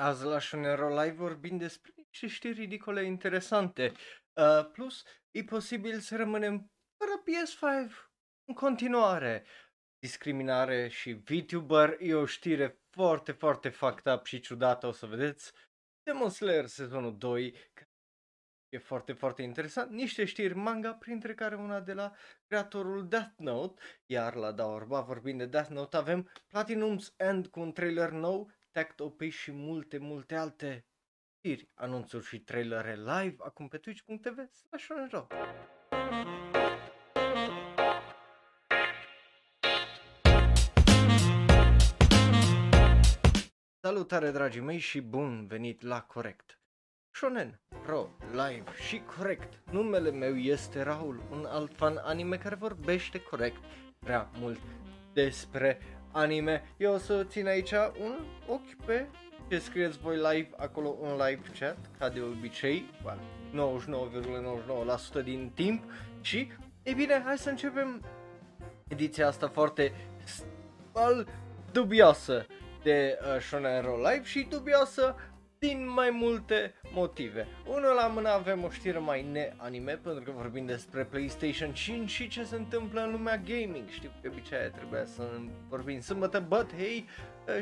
Azi la Shonero Live vorbim despre niște știri ridicole interesante. Uh, plus, e posibil să rămânem fără PS5 în continuare. Discriminare și VTuber e o știre foarte, foarte fucked up și ciudată, o să vedeți. Demon Slayer sezonul 2, e foarte, foarte interesant. Niște știri manga, printre care una de la creatorul Death Note. Iar la Daorba, vorbind de Death Note, avem Platinum's End cu un trailer nou, Tech OP și multe, multe alte știri, anunțuri și trailere live acum pe twitch.tv slash Salutare dragii mei și bun venit la Corect. Shonen, Pro, Live și Corect. Numele meu este Raul, un alt fan anime care vorbește corect prea mult despre anime. Eu o să țin aici un ochi pe ce scrieți voi live, acolo un live chat, ca de obicei, 99,99% din timp și, e bine, hai să începem ediția asta foarte al dubioasă de uh, Shonen Roll Live și dubioasă din mai multe motive. Unul la mână avem o știre mai ne-anime pentru că vorbim despre PlayStation 5 și ce se întâmplă în lumea gaming. Știu că obicei trebuia să vorbim sâmbătă, but hey,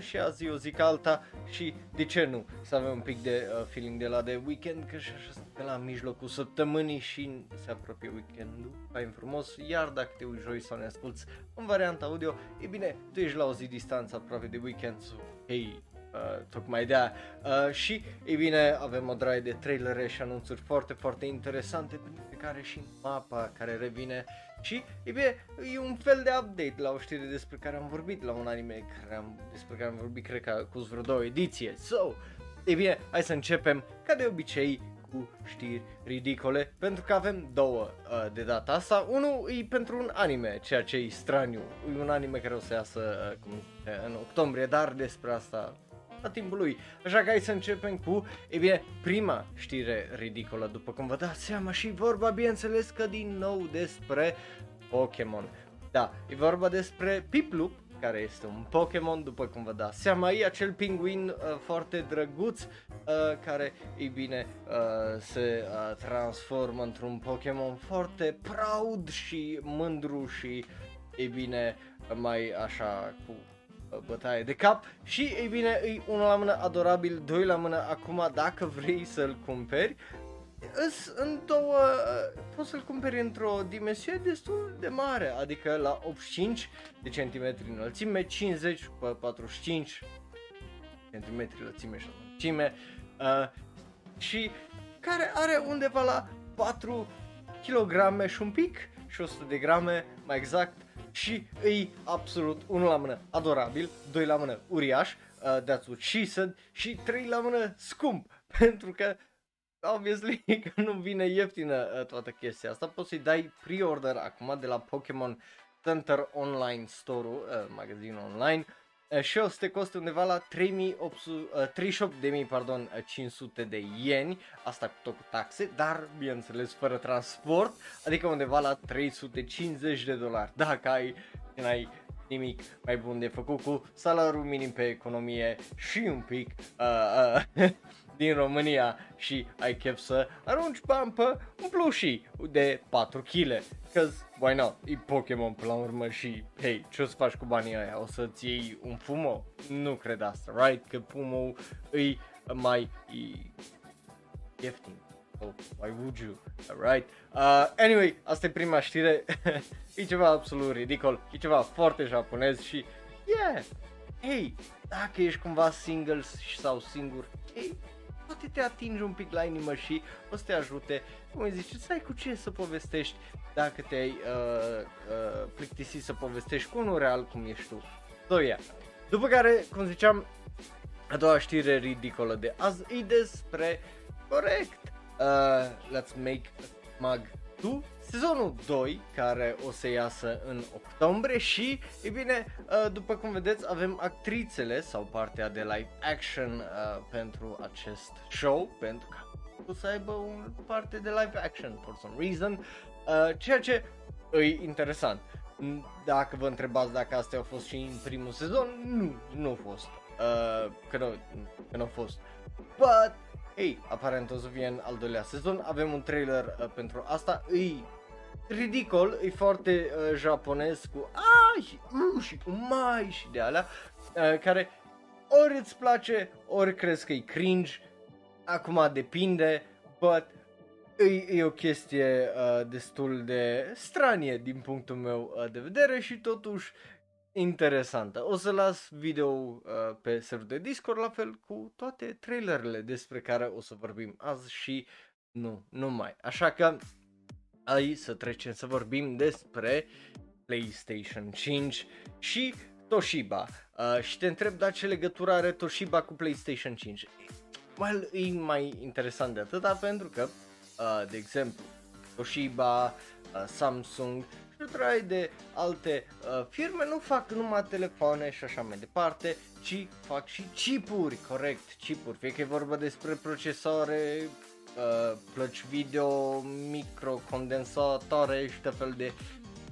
și azi eu zic alta și de ce nu să avem un pic de uh, feeling de la de weekend că și așa suntem la mijlocul săptămânii și se apropie weekendul, fain frumos, iar dacă te uiți joi sau ne asculti în varianta audio, e bine, tu ești la o zi distanță aproape de weekend, so, hey, Uh, tocmai de aia. Uh, și, e bine, avem o draie de trailere și anunțuri foarte, foarte interesante, pe care și mapa care revine și, e bine, e un fel de update la o știre despre care am vorbit, la un anime care am, despre care am vorbit, cred că cu vreo două ediție. So, e bine, hai să începem, ca de obicei, cu știri ridicole, pentru că avem două uh, de data asta. Unul e pentru un anime, ceea ce e straniu. E un anime care o să iasă uh, cum, în octombrie, dar despre asta la timpul lui. Așa că hai să începem cu, e bine, prima știre ridicolă, după cum vă dați seama și vorba, bineînțeles, că din nou despre Pokémon. Da, e vorba despre Piplup, care este un Pokémon, după cum vă dați seama, e acel pinguin uh, foarte drăguț, uh, care, e bine, uh, se uh, transformă într-un Pokémon foarte proud și mândru și, e bine, mai așa, cu bătaie de cap și ei bine, e unul la mână adorabil, doi la mână acum dacă vrei să-l cumperi, îs în două, poți să-l cumperi într-o dimensiune destul de mare, adică la 85 de centimetri înălțime, 50 pe 45 centimetri lățime și lățime uh, și care are undeva la 4 kg și un pic și 100 de grame mai exact și îi absolut unul la mână adorabil, doi la mână uriaș, uh, that's what she said, și trei la mână scump, pentru că obviously că nu vine ieftină uh, toată chestia asta, poți să-i dai pre-order acum de la Pokémon Center Online Store-ul, uh, magazinul online, uh, și o să te costă undeva la 38.000 pardon, 500 de ieni, asta cu tot cu taxe, dar bineînțeles fără transport, adică undeva la 350 de dolari. Dacă ai, ai nimic mai bun de făcut cu salariul minim pe economie și un pic uh, uh, din România și ai chef să arunci bani pe un plushii de 4 kg. Cause why not? E Pokémon pe la urmă și hey, ce o să faci cu banii ăia? O să-ți iei un fumo? Nu cred asta, right? Că fumo e mai e ieftin. Oh, why would you? Alright. Uh, anyway, asta e prima știre. e ceva absolut ridicol. E ceva foarte japonez și yeah, hey, dacă ești cumva single sau singur, hey, poate te atingi un pic la inimă și o să te ajute, cum îi zice, să ai cu ce să povestești dacă te-ai uh, uh, plictisit să povestești cu unul real cum ești tu. So, yeah. După care, cum ziceam, a doua știre ridicolă de azi e despre, corect, uh, Let's Make Mag 2 sezonul 2 care o să iasă în octombrie și, e bine, uh, după cum vedeți, avem actrițele sau partea de live action uh, pentru acest show, pentru că o să aibă un parte de live action for some reason, uh, ceea ce e interesant. Dacă vă întrebați dacă astea au fost și în primul sezon, nu, nu a fost. uh, că, nu, că nu a fost. But, hey, aparent o să fie în al doilea sezon, avem un trailer uh, pentru asta, îi ridicol, e foarte uh, japonez cu ai și uh, și cu mai și de alea, uh, care ori îți place, ori crezi că e cringe, acum depinde, but e, e o chestie uh, destul de stranie din punctul meu uh, de vedere și totuși interesantă. O să las video uh, pe server de Discord la fel cu toate trailerele despre care o să vorbim azi și nu numai. Așa că ai să trecem să vorbim despre PlayStation 5 și Toshiba. Uh, și te întreb, da, ce legătură are Toshiba cu PlayStation 5? Well, e mai interesant de atâta pentru că, uh, de exemplu, Toshiba, uh, Samsung și o de alte uh, firme nu fac numai telefoane și așa mai departe, ci fac și chipuri, corect, chipuri, fie că e vorba despre procesoare, uh, plăci video, microcondensatoare și tot fel de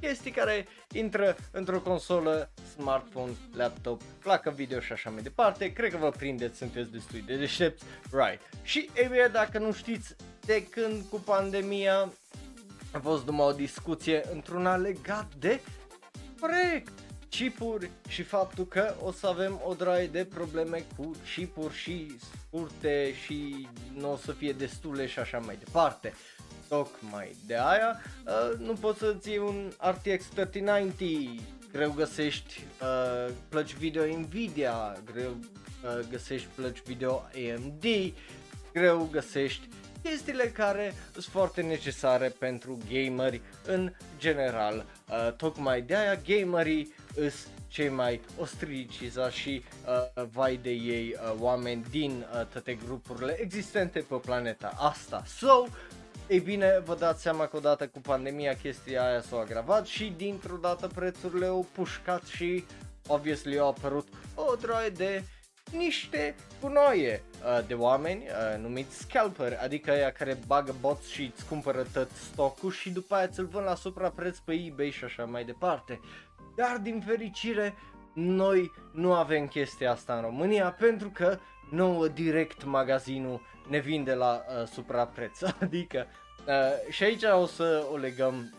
chestii care intră într-o consolă, smartphone, laptop, placă video și așa mai departe. Cred că vă prindeți, sunteți destui de deștepți, right. Și e bine, dacă nu știți, de când cu pandemia a fost numai o discuție într-una legat de corect chipuri și faptul că o să avem o draie de probleme cu chipuri și scurte și nu o să fie destule și așa mai departe. Tocmai de aia uh, nu poți să-ți iei un RTX 3090, greu găsești uh, plăci video Nvidia, greu uh, găsești plăci video AMD, greu găsești chestiile care sunt foarte necesare pentru gameri în general. Uh, tocmai de aia gamerii îs cei mai ostricizați și uh, vai de ei uh, oameni din uh, toate grupurile existente pe planeta asta. So, ei bine, vă dați seama că odată cu pandemia chestia aia s-a agravat și dintr-o dată prețurile au pușcat și obviously au apărut o droaie de niște gunoaie uh, de oameni uh, numiți scalper, adică aia care bagă bots și îți cumpără tot stocul și după aia ți-l vând la suprapreț pe eBay și așa mai departe. Dar din fericire noi nu avem chestia asta în România pentru că nouă direct magazinul ne vinde la uh, suprapreț. Adică uh, și aici o să o legăm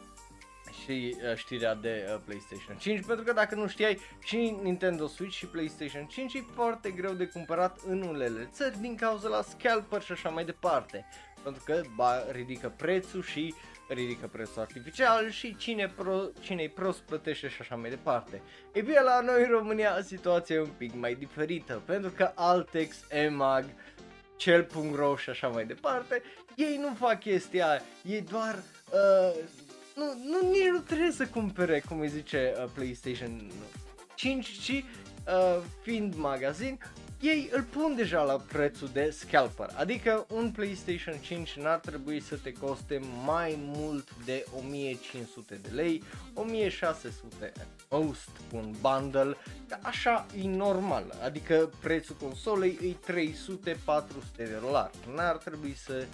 și uh, știrea de uh, PlayStation 5 pentru că dacă nu știai și Nintendo Switch și PlayStation 5 e foarte greu de cumpărat în unele țări din cauza la scalper și așa mai departe pentru că ba, ridică prețul și ridică prețul artificial și cine pro, cine prost plătește și așa mai departe. E bine, la noi în România situația e un pic mai diferită, pentru că Altex, EMAG, Cel.ro și așa mai departe, ei nu fac chestia aia, ei doar uh, nu, nu, nici nu trebuie să cumpere, cum îi zice uh, PlayStation 5, ci uh, fiind magazin, ei îl pun deja la prețul de scalper, adică un PlayStation 5 n-ar trebui să te coste mai mult de 1500 de lei, 1600 most cu un bundle, așa e normal, adică prețul consolei e 300-400 de dolari, n-ar trebui să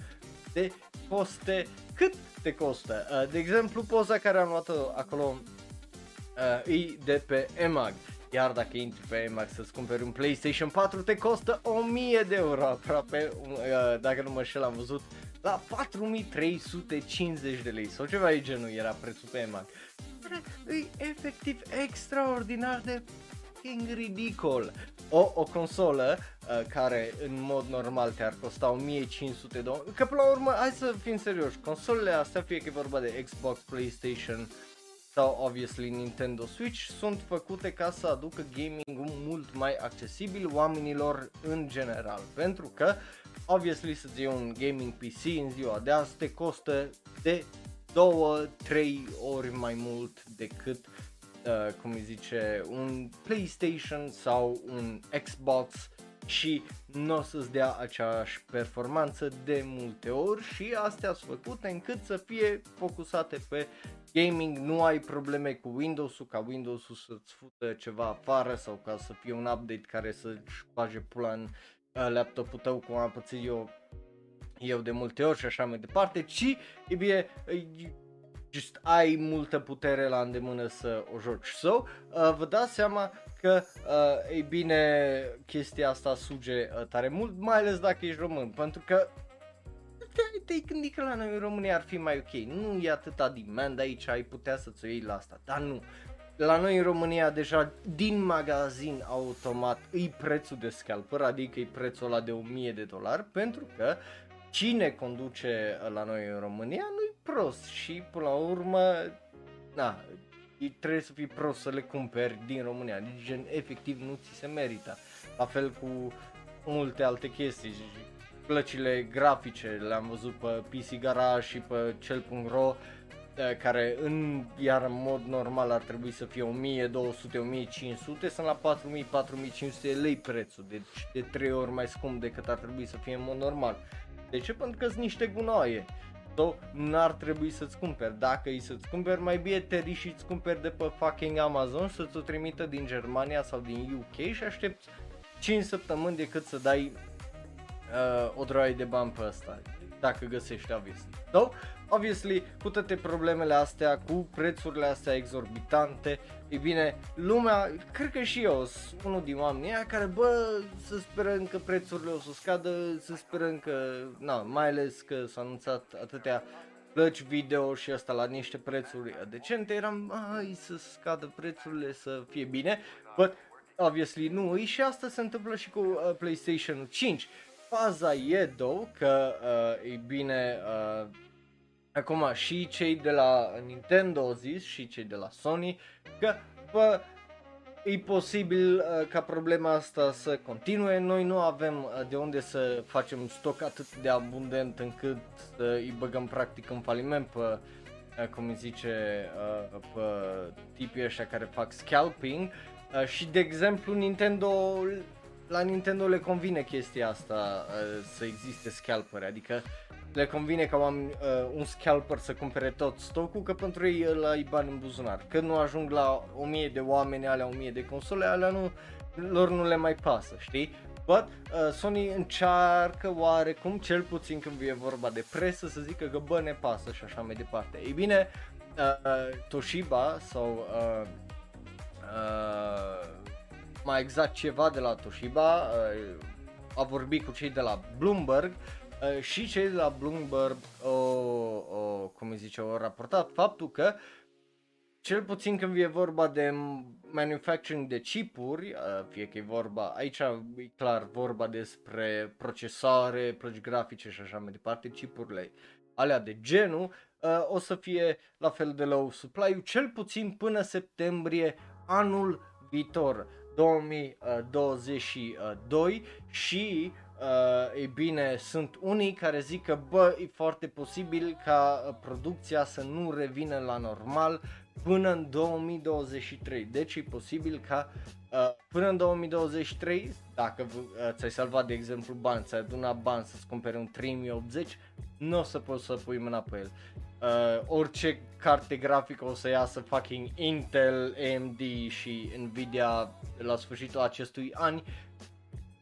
te coste cât te costă. Uh, de exemplu, poza care am luat acolo uh, e de pe EMAG iar dacă intri pe EMAX să-ți cumperi un PlayStation 4 te costă 1000 de euro aproape, uh, dacă nu mă înșel am văzut, la 4350 de lei sau ceva de genul era prețul pe EMAX. E efectiv extraordinar de fucking ridicol. O, o consolă uh, care în mod normal te-ar costa 1500 de că până la urmă, hai să fim serioși, consolele astea, fie că e vorba de Xbox, PlayStation, sau obviously Nintendo Switch sunt făcute ca să aducă gaming mult mai accesibil oamenilor în general, pentru că obviously să-ți iei un gaming PC în ziua de azi te costă de 2-3 ori mai mult decât uh, cum îi zice, un PlayStation sau un Xbox și nu o să-ți dea aceeași performanță de multe ori și astea sunt făcute încât să fie focusate pe gaming, nu ai probleme cu Windows-ul, ca Windows-ul să-ți fută ceva afară sau ca să fie un update care să-și bage pula în uh, laptopul tău cum am pățit eu eu de multe ori și așa mai departe, ci, e bine, just ai multă putere la îndemână să o joci. So, uh, vă dați seama că, uh, ei bine, chestia asta suge uh, tare mult, mai ales dacă ești român, pentru că te-ai gândit că la noi în România ar fi mai ok, nu e atâta demand aici, ai putea să-ți o iei la asta, dar nu. La noi în România deja din magazin automat îi prețul de scalper, adică e prețul ăla de 1000 de dolari, pentru că cine conduce la noi în România nu-i prost și până la urmă, na, trebuie să fii prost să le cumperi din România, deci gen efectiv nu ți se merită. La fel cu multe alte chestii, plăcile grafice le-am văzut pe PC Garage și pe cel.ro eh, care în, iar în mod normal ar trebui să fie 1200-1500, sunt la 4000-4500 lei prețul, deci de 3 ori mai scump decât ar trebui să fie în mod normal. De ce? Pentru că sunt niște gunoaie. So, n-ar trebui să-ți cumperi. Dacă îi să-ți cumperi, mai bine te riși și ți cumperi de pe fucking Amazon să-ți o trimită din Germania sau din UK și aștepți 5 săptămâni decât să dai uh, o droaie de bani pe ăsta, dacă găsești obviously. So, obviously, cu toate problemele astea, cu prețurile astea exorbitante, e bine, lumea, cred că și eu sunt unul din oamenii aia care, bă, să sperăm că prețurile o să scadă, să sperăm că, na, mai ales că s-a anunțat atâtea plăci video și asta la niște prețuri decente, eram, ai să scadă prețurile, să fie bine, but obviously nu, și asta se întâmplă și cu uh, PlayStation 5 faza e, două, că, uh, e bine, uh, acum și cei de la Nintendo au zis și cei de la Sony că, bă, e posibil uh, ca problema asta să continue. Noi nu avem uh, de unde să facem stoc atât de abundent încât să îi băgăm practic în faliment pe, uh, cum îi zice, uh, pe tipii ăștia care fac scalping. Uh, și de exemplu Nintendo la Nintendo le convine chestia asta uh, să existe scalper, adică le convine ca oameni, uh, un scalper să cumpere tot stocul, că pentru ei ăla ai bani în buzunar. Când nu ajung la 1000 de oameni, alea 1000 de console, alea nu, lor nu le mai pasă, știi? But uh, Sony încearcă oarecum, cel puțin când e vorba de presă, să zică că bă ne pasă și așa mai departe. Ei bine, uh, uh, Toshiba sau uh, uh, mai exact ceva de la Toshiba, uh, a vorbit cu cei de la Bloomberg uh, și cei de la Bloomberg, o, o, cum îi zice, au raportat faptul că cel puțin când e vorba de manufacturing de chipuri, uh, fie că e vorba, aici e clar vorba despre procesoare, plăci grafice și așa mai departe, chipurile alea de genul, o să fie la fel de low supply cel puțin până septembrie anul viitor. 2022 și uh, e bine, sunt unii care zic că bă, e foarte posibil ca uh, producția să nu revină la normal până în 2023. Deci e posibil ca uh, până în 2023, dacă uh, ți-ai salvat de exemplu bani, ți-ai adunat bani să-ți cumperi un 3080, nu o să poți să pui mâna pe el uh, orice carte grafică o să iasă fucking Intel, AMD și Nvidia la sfârșitul acestui an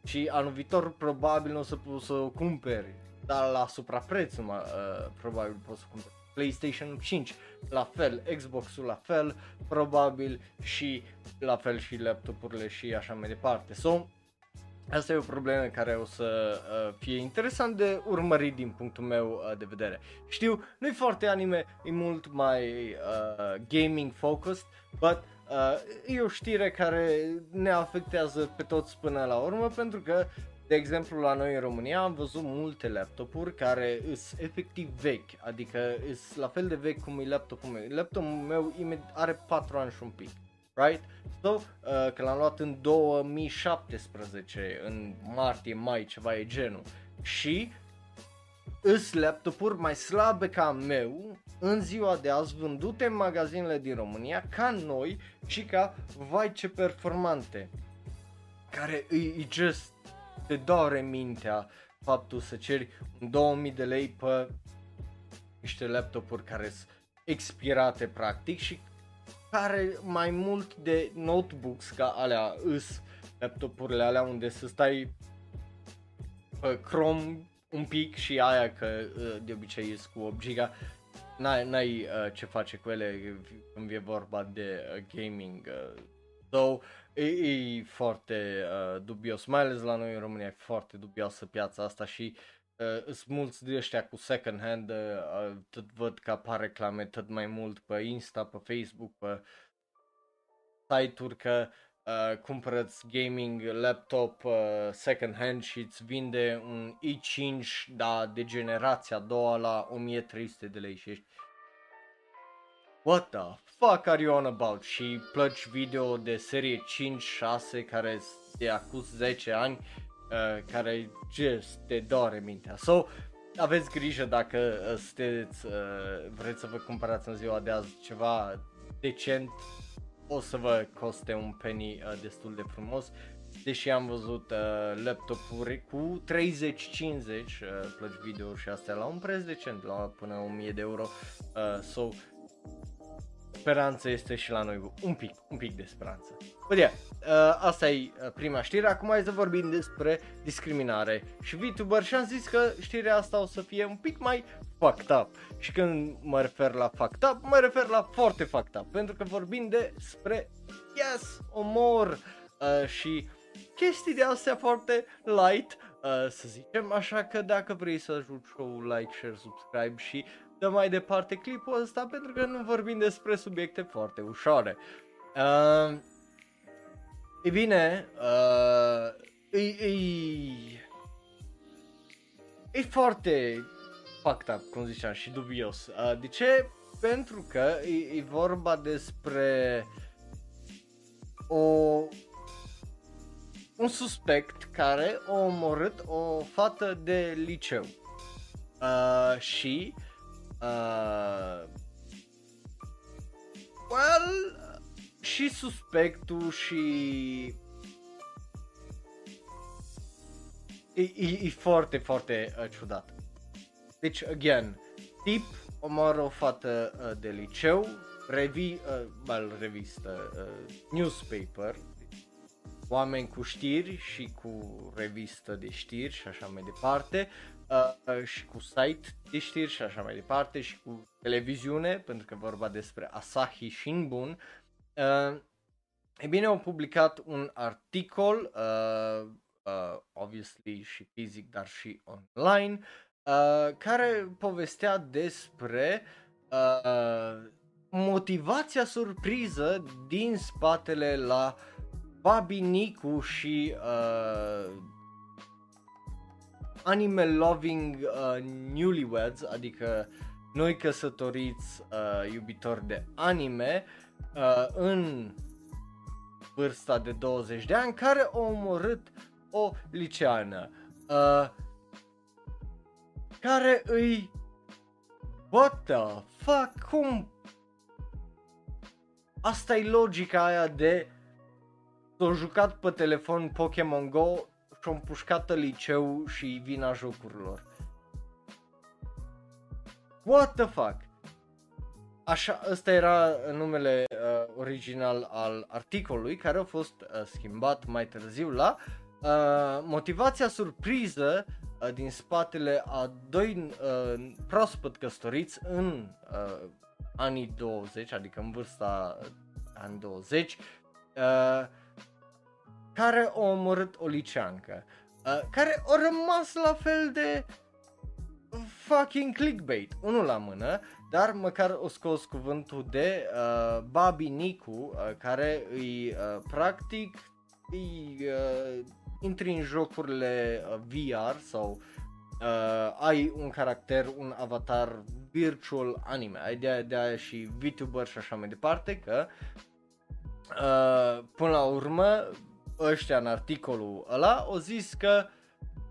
și anul viitor probabil nu o să poți să o cumperi, dar la suprapreț uh, probabil poți să cumperi. PlayStation 5 la fel, Xbox-ul la fel, probabil și la fel și laptopurile și așa mai departe. So, Asta e o problemă care o să uh, fie interesant de urmărit din punctul meu uh, de vedere. Știu, nu e foarte anime, e mult mai uh, gaming focused, but uh, e o știre care ne afectează pe toți până la urmă pentru că de exemplu, la noi în România am văzut multe laptopuri care sunt efectiv vechi, adică sunt la fel de vechi cum e laptopul meu. Laptopul meu are 4 ani și un pic right? So, uh, că l-am luat în 2017, în martie, mai, ceva e genul. Și îs laptopuri mai slabe ca meu în ziua de azi vândute în magazinele din România ca noi și ca vai ce performante care îi just te doare mintea faptul să ceri 2000 de lei pe niște laptopuri care sunt expirate practic și care mai mult de notebooks ca alea îs laptopurile alea unde să stai pe Chrome un pic și aia că ă, de obicei e cu 8 GB n-ai, n-ai uh, ce face cu ele când e vorba de uh, gaming. Uh. So, e, e foarte uh, dubios, mai ales la noi în România e foarte dubioasă piața asta și uh, sunt mulți de ăștia cu second hand, uh, uh, tot văd că apar reclame tot mai mult pe Insta, pe Facebook, pe site-uri că uh, cumpărăți gaming laptop uh, second hand și îți vinde un i5 da, de generația a doua la 1300 de lei și ești What the fuck are you on about? Și plăci video de serie 5-6 care de acum 10 ani uh, care just te doare mintea. So, aveți grijă dacă uh, sunteți, uh, vreți să vă cumpărați în ziua de azi ceva decent, o să vă coste un penny uh, destul de frumos. Deși am văzut uh, laptopuri cu 30-50 uh, plăci video și astea la un preț decent, la până 1000 de euro. Uh, so, speranță este și la noi, un pic, un pic de speranță. But yeah, uh, asta e uh, prima știre, acum hai să vorbim despre discriminare și VTuber și am zis că știrea asta o să fie un pic mai fucked up. Și când mă refer la fucked up, mă refer la foarte fucked up, pentru că vorbim despre, yes, omor uh, și chestii de astea foarte light, uh, să zicem, așa că dacă vrei să ajut show like, share, subscribe și dă mai departe clipul ăsta pentru că nu vorbim despre subiecte foarte ușoare. Uh, e bine, uh, e, e, e foarte fucked up, cum ziceam, și dubios. Uh, de ce? Pentru că e, e vorba despre o un suspect care a omorât o fată de liceu. Uh, și Uh, well, și suspectul și e, e, e foarte, foarte uh, ciudat. Deci, again, tip omoară o fată uh, de liceu, revi, uh, well, revistă, uh, newspaper, oameni cu știri și cu revistă de știri și așa mai departe, uh, uh, și cu site de știri și așa mai departe și cu televiziune, pentru că vorba despre Asahi Shinbun. Uh, e bine, au publicat un articol, uh, uh, obviously și fizic, dar și online, uh, care povestea despre uh, motivația surpriză din spatele la Babi Nicu și uh, anime loving uh, newlyweds, adică noi căsătoriți uh, iubitori de anime uh, în vârsta de 20 de ani care au omorât o liceană uh, care îi What the fuck? Cum? Asta e logica aia de s-au jucat pe telefon Pokémon Go și-o împușcat liceu și vina jocurilor. What the fuck? Așa, ăsta era numele uh, original al articolului care a fost uh, schimbat mai târziu la uh, motivația surpriză uh, din spatele a doi uh, proaspăt căsătoriți în uh, anii 20, adică în vârsta uh, anii 20, uh, care a omorât o liceancă, uh, care a rămas la fel de fucking clickbait, unul la mână, dar măcar o scos cuvântul de uh, Babi Nicu, uh, care îi uh, practic îi uh, intri în jocurile uh, VR sau uh, ai un caracter, un avatar virtual anime, ai de, de aia și VTuber și așa mai departe, că uh, până la urmă ăștia în articolul ăla au zis că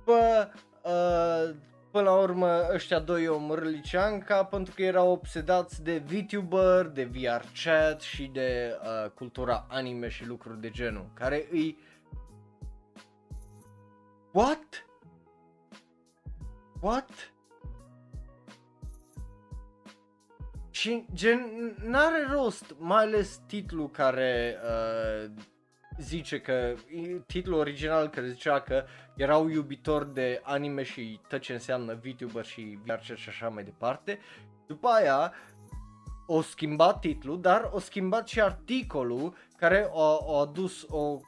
bă, uh, până la urmă ăștia doi au liceanca pentru că erau obsedați de VTuber, de VR chat și de uh, cultura anime și lucruri de genul, care îi... What? What? Și gen, n-are rost, mai ales titlul care uh, zice că titlul original care zicea că erau iubitori de anime și tot ce înseamnă VTuber și VR și așa mai departe, După aia o schimbat titlul, dar o schimbat și articolul care a, a adus o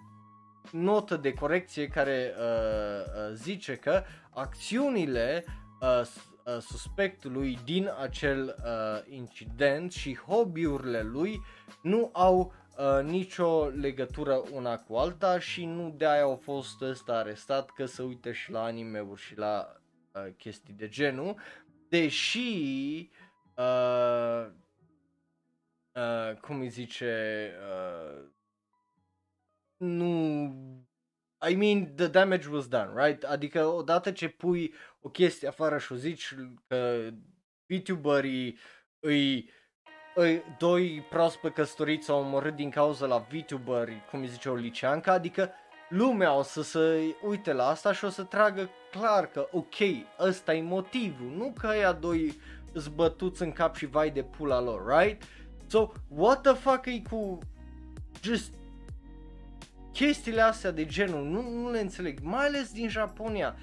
notă de corecție care uh, uh, zice că acțiunile uh, uh, suspectului din acel uh, incident și hobby-urile lui nu au uh, nicio legătură una cu alta și nu de aia au fost ăsta arestat că se uită și la anime-uri și la uh, chestii de genul, deși uh, uh, cum îi zice uh, nu I mean, the damage was done, right? Adică odată ce pui o chestie afară și o zici că VTuberii îi, îi doi proaspăt căsătoriți s-au omorât din cauza la VTuberi, cum îi zice o liceancă, adică lumea o să se uite la asta și o să tragă clar că ok, ăsta e motivul, nu că aia doi zbătuți în cap și vai de pula lor, right? So, what the fuck e cu just chestiile astea de genul, nu, nu le înțeleg, mai ales din Japonia.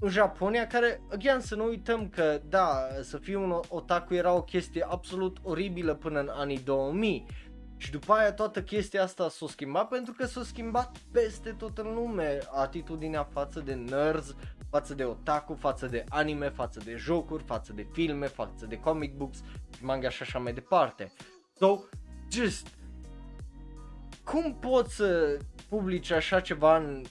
În Japonia, care, again, să nu uităm că, da, să fii un otaku era o chestie absolut oribilă până în anii 2000. Și după aia toată chestia asta s-a schimbat pentru că s-a schimbat peste tot în lume atitudinea față de nerds, față de otaku, față de anime, față de jocuri, față de filme, față de comic books, manga și așa mai departe. So, just cum poți să publici așa ceva în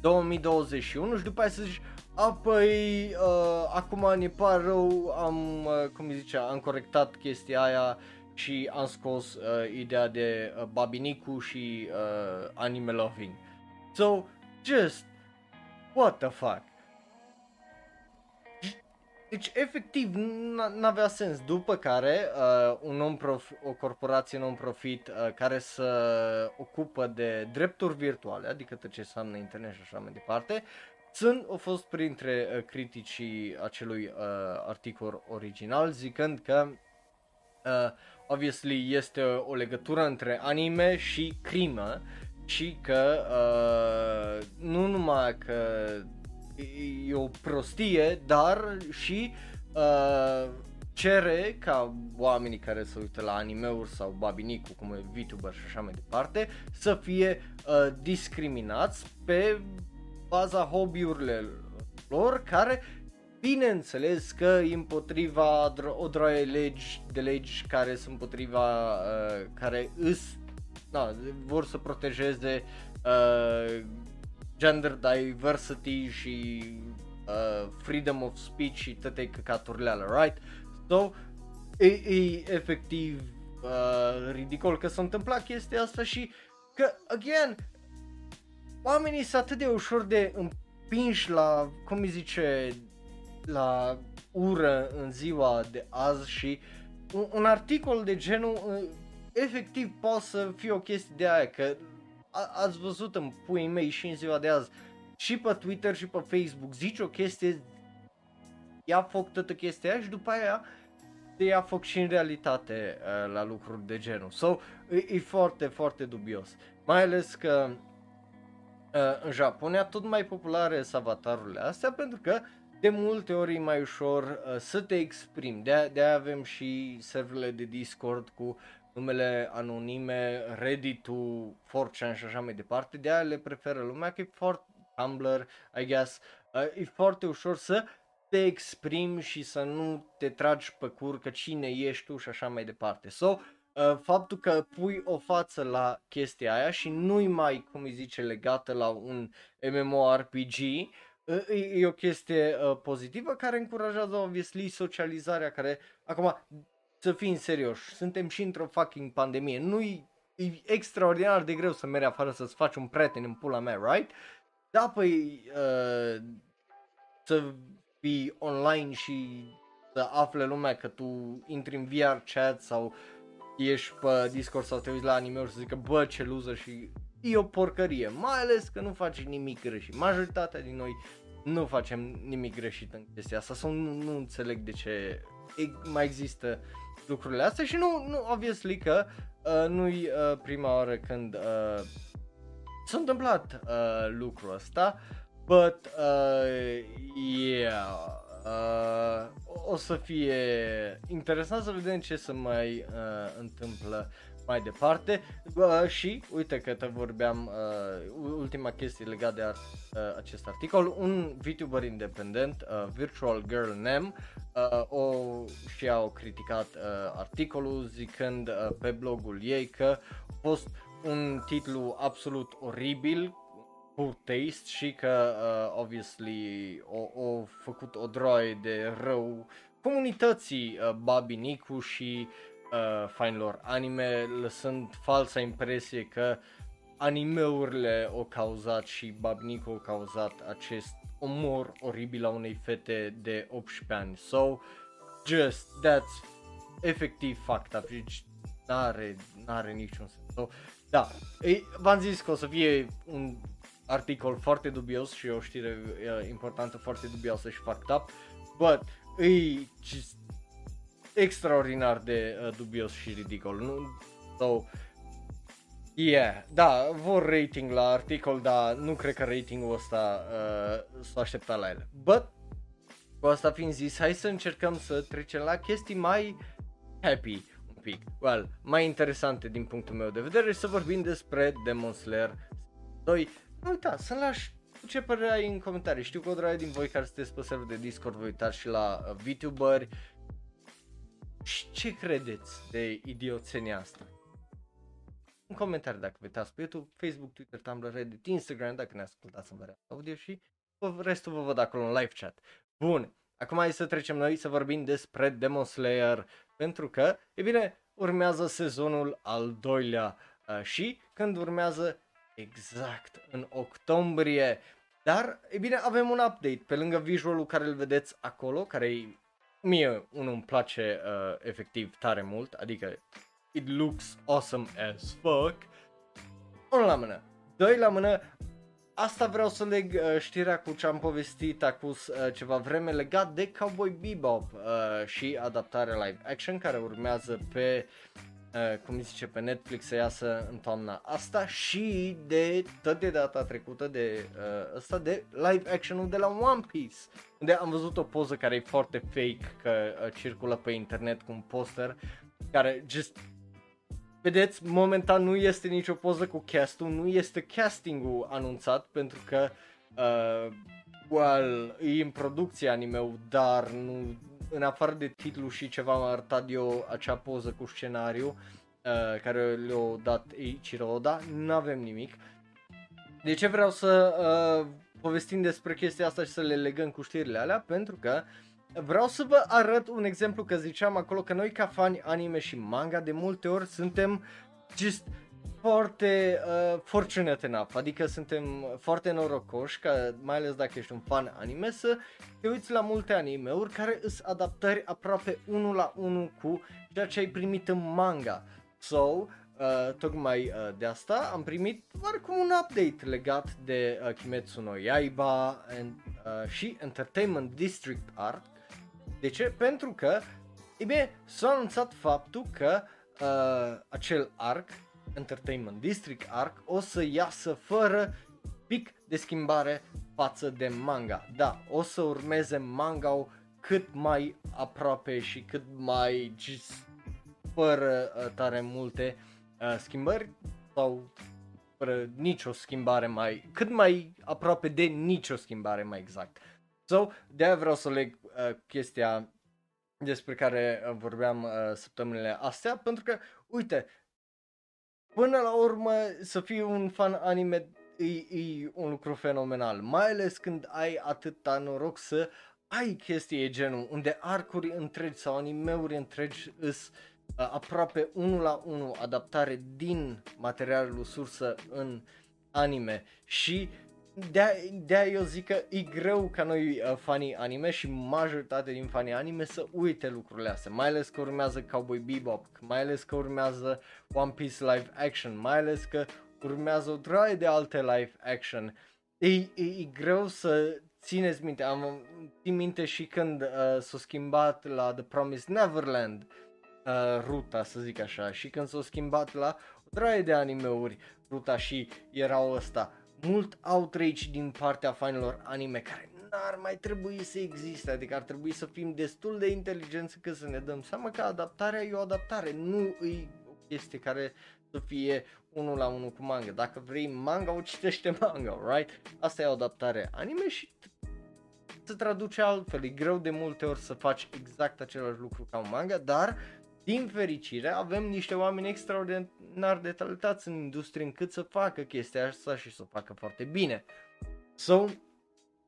2021 și după aia să zici a, păi, uh, acum ne par rău, am, uh, cum zicea, am corectat chestia aia și am scos uh, ideea de uh, Babinicu și uh, Anime Loving. So, just, what the fuck? Deci, efectiv, n-avea sens. După care, uh, un non o corporație non-profit uh, care se ocupă de drepturi virtuale, adică tot ce înseamnă internet și așa mai departe, sunt, au fost printre uh, criticii acelui uh, articol original, zicând că, uh, obviously, este o legătură între anime și crimă și că uh, nu numai că e o prostie, dar și uh, cere ca oamenii care se uită la anime-uri sau babinicu, cum e VTuber și așa mai departe, să fie uh, discriminați pe baza hobby-urilor lor care bineînțeles că e împotriva o droaie legi de legi care sunt împotriva uh, care îs da, vor să protejeze uh, gender diversity și uh, freedom of speech și toate căcaturile alea, right? So, e, e efectiv uh, ridicol că s-a întâmplat chestia asta și că, again, oamenii sunt atât de ușor de împinși la, cum îi zice, la ură în ziua de azi și un, un articol de genul uh, efectiv poate să fie o chestie de aia că a, ați văzut în puii mei și în ziua de azi, și pe Twitter și pe Facebook, zici o chestie, ia foc toată chestia aia și după aia te ia foc și în realitate uh, la lucruri de genul. So, e, e foarte, foarte dubios. Mai ales că uh, în Japonia tot mai populare sunt avatarurile astea pentru că de multe ori e mai ușor uh, să te exprimi. De, de avem și serverele de Discord cu numele anonime, Reddit-ul, 4chan și așa mai departe, de aia le preferă lumea că e foarte Tumblr, I guess, uh, e foarte ușor să te exprimi și să nu te tragi pe cur că cine ești tu și așa mai departe. So, uh, faptul că pui o față la chestia aia și nu-i mai, cum îi zice, legată la un MMORPG, uh, e, e o chestie uh, pozitivă care încurajează, obviously, socializarea care, acum, să fim serioși, suntem și într-o fucking pandemie, nu-i e extraordinar de greu să mergi afară să-ți faci un prieten în pula mea, right? Da, păi, uh, să fii online și să afle lumea că tu intri în VR chat sau ești pe Discord sau te uiți la anime și să zică bă ce loser și e o porcărie, mai ales că nu faci nimic greșit. Majoritatea din noi nu facem nimic greșit în chestia asta sau nu, nu înțeleg de ce mai există lucrurile astea și nu, nu obviously că uh, nu-i uh, prima oară când uh, s-a întâmplat uh, lucrul ăsta, but uh, yeah, uh, o o să fie interesant să vedem ce se mai uh, întâmplă mai departe. Uh, și uite că te vorbeam uh, ultima chestie legată de ar, uh, acest articol. Un VTuber independent uh, Virtual Girl Nem uh, o și au criticat uh, articolul zicând uh, pe blogul ei că a fost un titlu absolut oribil poor taste și că uh, obviously o, o făcut o droaie de rău comunității uh, Babi Nicu și uh, fanilor anime, lăsând falsa impresie că animeurile au cauzat și Babnico au cauzat acest omor oribil a unei fete de 18 ani. So, just, that's efectiv fucked up. Deci, n-are, n-are niciun sens. So, da, e, v-am zis că o să fie un articol foarte dubios și o știre uh, importantă, foarte dubioasă și fucked up, but e just extraordinar de uh, dubios și ridicol. Nu? So, yeah, da, vor rating la articol, dar nu cred că ratingul ăsta uh, s-a așteptat la el. But, cu asta fiind zis, hai să încercăm să trecem la chestii mai happy un pic, well, mai interesante din punctul meu de vedere și să vorbim despre Demon Slayer 2. Nu uita, să lași ce părere ai în comentarii. Știu că o draie din voi care sunteți pe server de Discord vă uitați și la uh, VTuberi și ce credeți de idioțenia asta? În comentarii dacă vă uitați pe YouTube, Facebook, Twitter, Tumblr, Reddit, Instagram dacă ne ascultați în varianta audio și restul vă văd acolo în live chat. Bun, acum hai să trecem noi să vorbim despre Demon Slayer pentru că, e bine, urmează sezonul al doilea uh, și când urmează exact în octombrie. Dar, e bine, avem un update pe lângă visualul care îl vedeți acolo, care e mie unul îmi place uh, efectiv tare mult, adică it looks awesome as fuck. Unul la mână. Doi la mână, asta vreau să leg uh, știrea cu ce am povestit acum uh, ceva vreme legat de Cowboy Bebop uh, și adaptarea live action care urmează pe Uh, cum zice pe Netflix să iasă în toamna asta și de tot de data trecută de uh, asta de live action-ul de la One Piece unde am văzut o poză care e foarte fake că uh, circulă pe internet cu un poster care just vedeți momentan nu este nicio poză cu castul, nu este castingul anunțat pentru că uh, well, e în producție animeu, dar nu în afară de titlu și ceva am arătat eu acea poză cu scenariu uh, care le-a dat Eiichiro Oda, nu avem nimic. De ce vreau să uh, povestim despre chestia asta și să le legăm cu știrile alea? Pentru că vreau să vă arăt un exemplu că ziceam acolo că noi ca fani anime și manga de multe ori suntem just foarte uh, fortunate enough, adică suntem foarte norocoși, că mai ales dacă ești un fan anime, să te uiți la multe anime-uri care sunt adaptări aproape unul la unul cu ceea ce ai primit în manga. So, uh, tocmai uh, de asta am primit doar cu un update legat de uh, Kimetsu no Yaiba and, uh, și Entertainment District Art. De ce? Pentru că, e bine, s-a anunțat faptul că uh, acel arc Entertainment District Arc o să iasă fără pic de schimbare față de manga. Da, o să urmeze manga cât mai aproape și cât mai fără uh, tare multe uh, schimbări sau fără nicio schimbare mai, cât mai aproape de nicio schimbare mai exact. So, de-aia vreau să leg uh, chestia despre care uh, vorbeam uh, săptămânile astea, pentru că, uite, până la urmă să fii un fan anime e, e un lucru fenomenal, mai ales când ai atâta noroc să ai chestii genul unde arcuri întregi sau animeuri întregi îs uh, aproape unul la unul adaptare din materialul sursă în anime. Și de de eu zic că e greu ca noi uh, fanii anime și majoritatea din fanii anime să uite lucrurile astea, mai ales că urmează Cowboy Bebop, mai ales că urmează One Piece live action, mai ales că urmează o draie de alte live action. E, e, e greu să țineți minte, am țin minte și când uh, s-a schimbat la The Promised Neverland uh, ruta, să zic așa, și când s-a schimbat la o draie de animeuri ruta și erau ăsta mult outrage din partea fanilor anime care n-ar mai trebui să existe, adică ar trebui să fim destul de inteligenți cât să ne dăm seama că adaptarea e o adaptare, nu e o chestie care să fie unul la unul cu manga. Dacă vrei manga, o citește manga, right? Asta e o adaptare anime și se traduce altfel. E greu de multe ori să faci exact același lucru ca un manga, dar din fericire avem niște oameni extraordinar de talentați în industrie încât să facă chestia asta și să o facă foarte bine. So,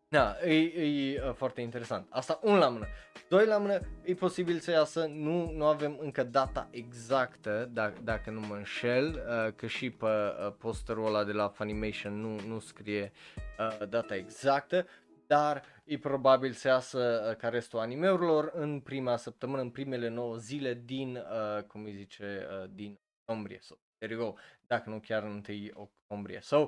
da, e, e uh, foarte interesant. Asta un la mână. Doi la mână, e posibil să iasă, nu, nu avem încă data exactă, dacă, dacă nu mă înșel, uh, că și pe uh, posterul ăla de la Funimation nu, nu scrie uh, data exactă, dar e probabil să iasă uh, ca restul animeurilor în prima săptămână, în primele 9 zile din, uh, cum îi zice, uh, din octombrie. So, there you go, dacă nu chiar în 1 octombrie. So, uh,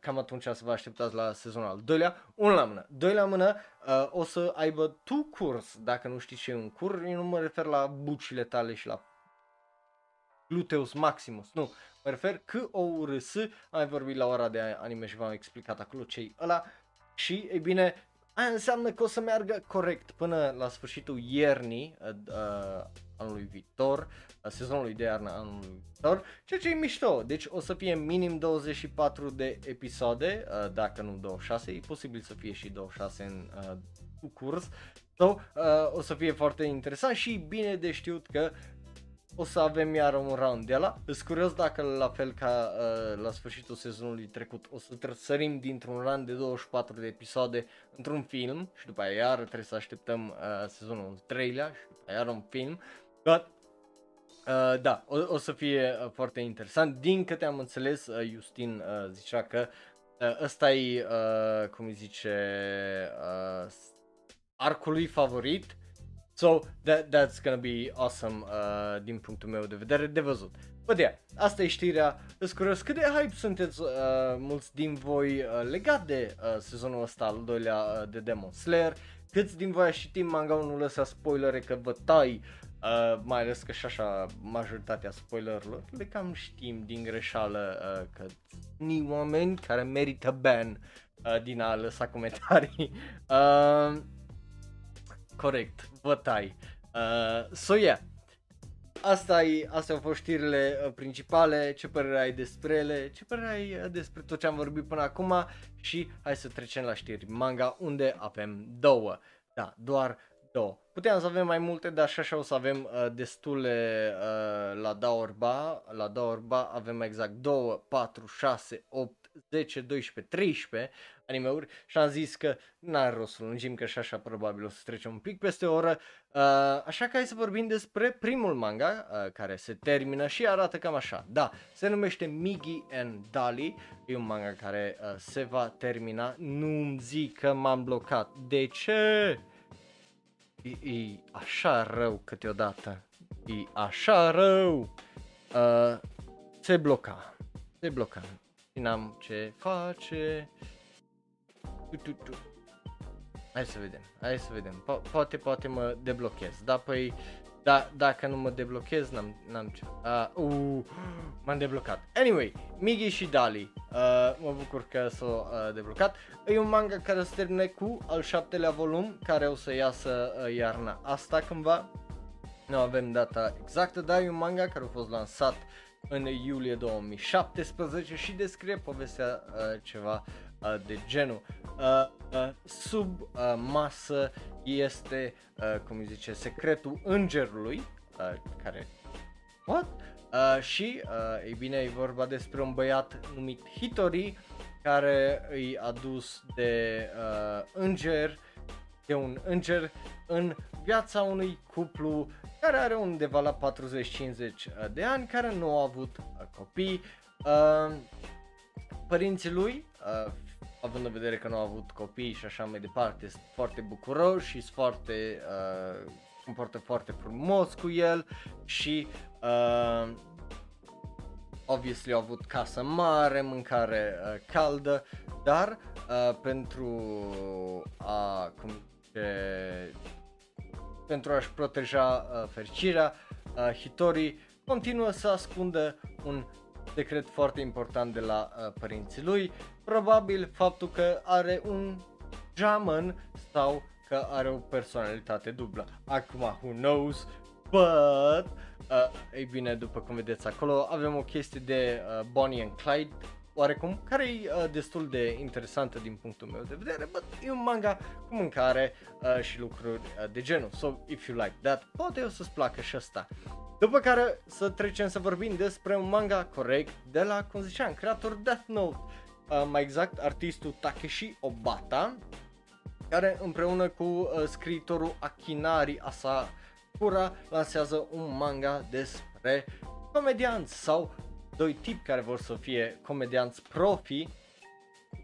cam atunci să vă așteptați la sezonul al doilea. Un la mână. Doi la mână, uh, o să aibă tu curs, dacă nu știți ce e un curs, eu nu mă refer la bucile tale și la gluteus maximus, nu, mă refer că o urs, am vorbit la ora de anime și v-am explicat acolo ce ăla, și, e bine, aia înseamnă că o să meargă corect până la sfârșitul iernii uh, uh, anului viitor, uh, sezonului de iarnă anului viitor, ceea ce e mișto. Deci o să fie minim 24 de episoade, uh, dacă nu 26, e posibil să fie și 26 în uh, curs. So, uh, o să fie foarte interesant și bine de știut că o să avem iar un round de la. Sunt curios dacă la fel ca uh, la sfârșitul sezonului trecut o să sărim dintr-un round de 24 de episoade într-un film și după aia iar trebuie să așteptăm uh, sezonul 3-lea și după aia iar un film. But, uh, da, o, o să fie uh, foarte interesant. Din câte am înțeles, uh, Justin uh, zicea că uh, ăsta e, uh, cum îi zice, uh, arcul lui favorit So, that, that's gonna be awesome uh, din punctul meu de vedere de văzut. Bă, yeah, asta e știrea. Îți curios cât de hype sunteți uh, mulți din voi uh, legat de uh, sezonul ăsta al doilea uh, de Demon Slayer. Câți din voi și timp manga nu lăsa spoilere că vă tai Uh, mai ales că și așa majoritatea spoilerilor le cam știm din greșeală uh, că ni oameni care merită ban uh, din a lăsa comentarii. Uh, corect, vă tai. Uh, so yeah, asta e, astea au fost știrile uh, principale, ce părere ai despre ele, ce părere ai uh, despre tot ce am vorbit până acum? Și hai să trecem la știri. Manga unde avem două, da, doar două. Puteam să avem mai multe, dar și așa o să avem uh, destule uh, la Daorba, la Daorba avem exact 2, 4, 6, 8, 10, 12, 13 animeuri și am zis că n-are rost să lungim că și așa probabil o să trecem un pic peste o oră. Uh, așa că hai să vorbim despre primul manga uh, care se termină și arată cam așa. Da, se numește Migi and Dali, e un manga care uh, se va termina. Nu-mi zic că m-am blocat. De ce? E, e așa rău câteodată. E așa rău. Uh, se bloca. Se bloca și n-am ce face. Tu, tu, tu. Hai să vedem, hai să vedem. Po- poate, poate mă deblochez. Da, păi, da, dacă nu mă deblochez, n-am, n-am ce. Uh, uh, m-am deblocat. Anyway, Migi și Dali. Uh, mă bucur că s-a uh, deblocat. E un manga care se termine cu al șaptelea volum, care o să iasă uh, iarna asta cândva. Nu avem data exactă, dar e un manga care a fost lansat în iulie 2017 și descrie povestea uh, ceva uh, de genul. Uh, uh, sub uh, masă este, uh, cum îi zice, secretul îngerului, uh, care... What? Uh, și, uh, ei bine, e vorba despre un băiat numit Hitori, care îi adus de uh, înger, de un înger în viața unui cuplu care are undeva la 40-50 de ani, care nu a avut uh, copii. Uh, părinții lui, uh, având în vedere că nu a avut copii și așa mai departe, sunt foarte bucuroși și sunt foarte, uh, comportă foarte frumos cu el și uh, obviously au avut casă mare, mâncare uh, caldă, dar uh, pentru a cum zice, pentru a-și proteja uh, fericirea, uh, Hitori continuă să ascundă un secret foarte important de la uh, părinții lui, probabil faptul că are un Jaman sau că are o personalitate dublă. Acum, who knows, but, uh, ei bine, după cum vedeți acolo, avem o chestie de uh, Bonnie and Clyde, oarecum, care e uh, destul de interesantă din punctul meu de vedere, but e un manga cu mâncare uh, și lucruri uh, de genul. So, if you like that, poate o să-ți placă și asta. După care să trecem să vorbim despre un manga corect de la, cum ziceam, creator Death Note, uh, mai exact artistul Takeshi Obata, care împreună cu uh, scriitorul Akinari Asakura lansează un manga despre comedianți sau doi tipi care vor să fie comedianți profi,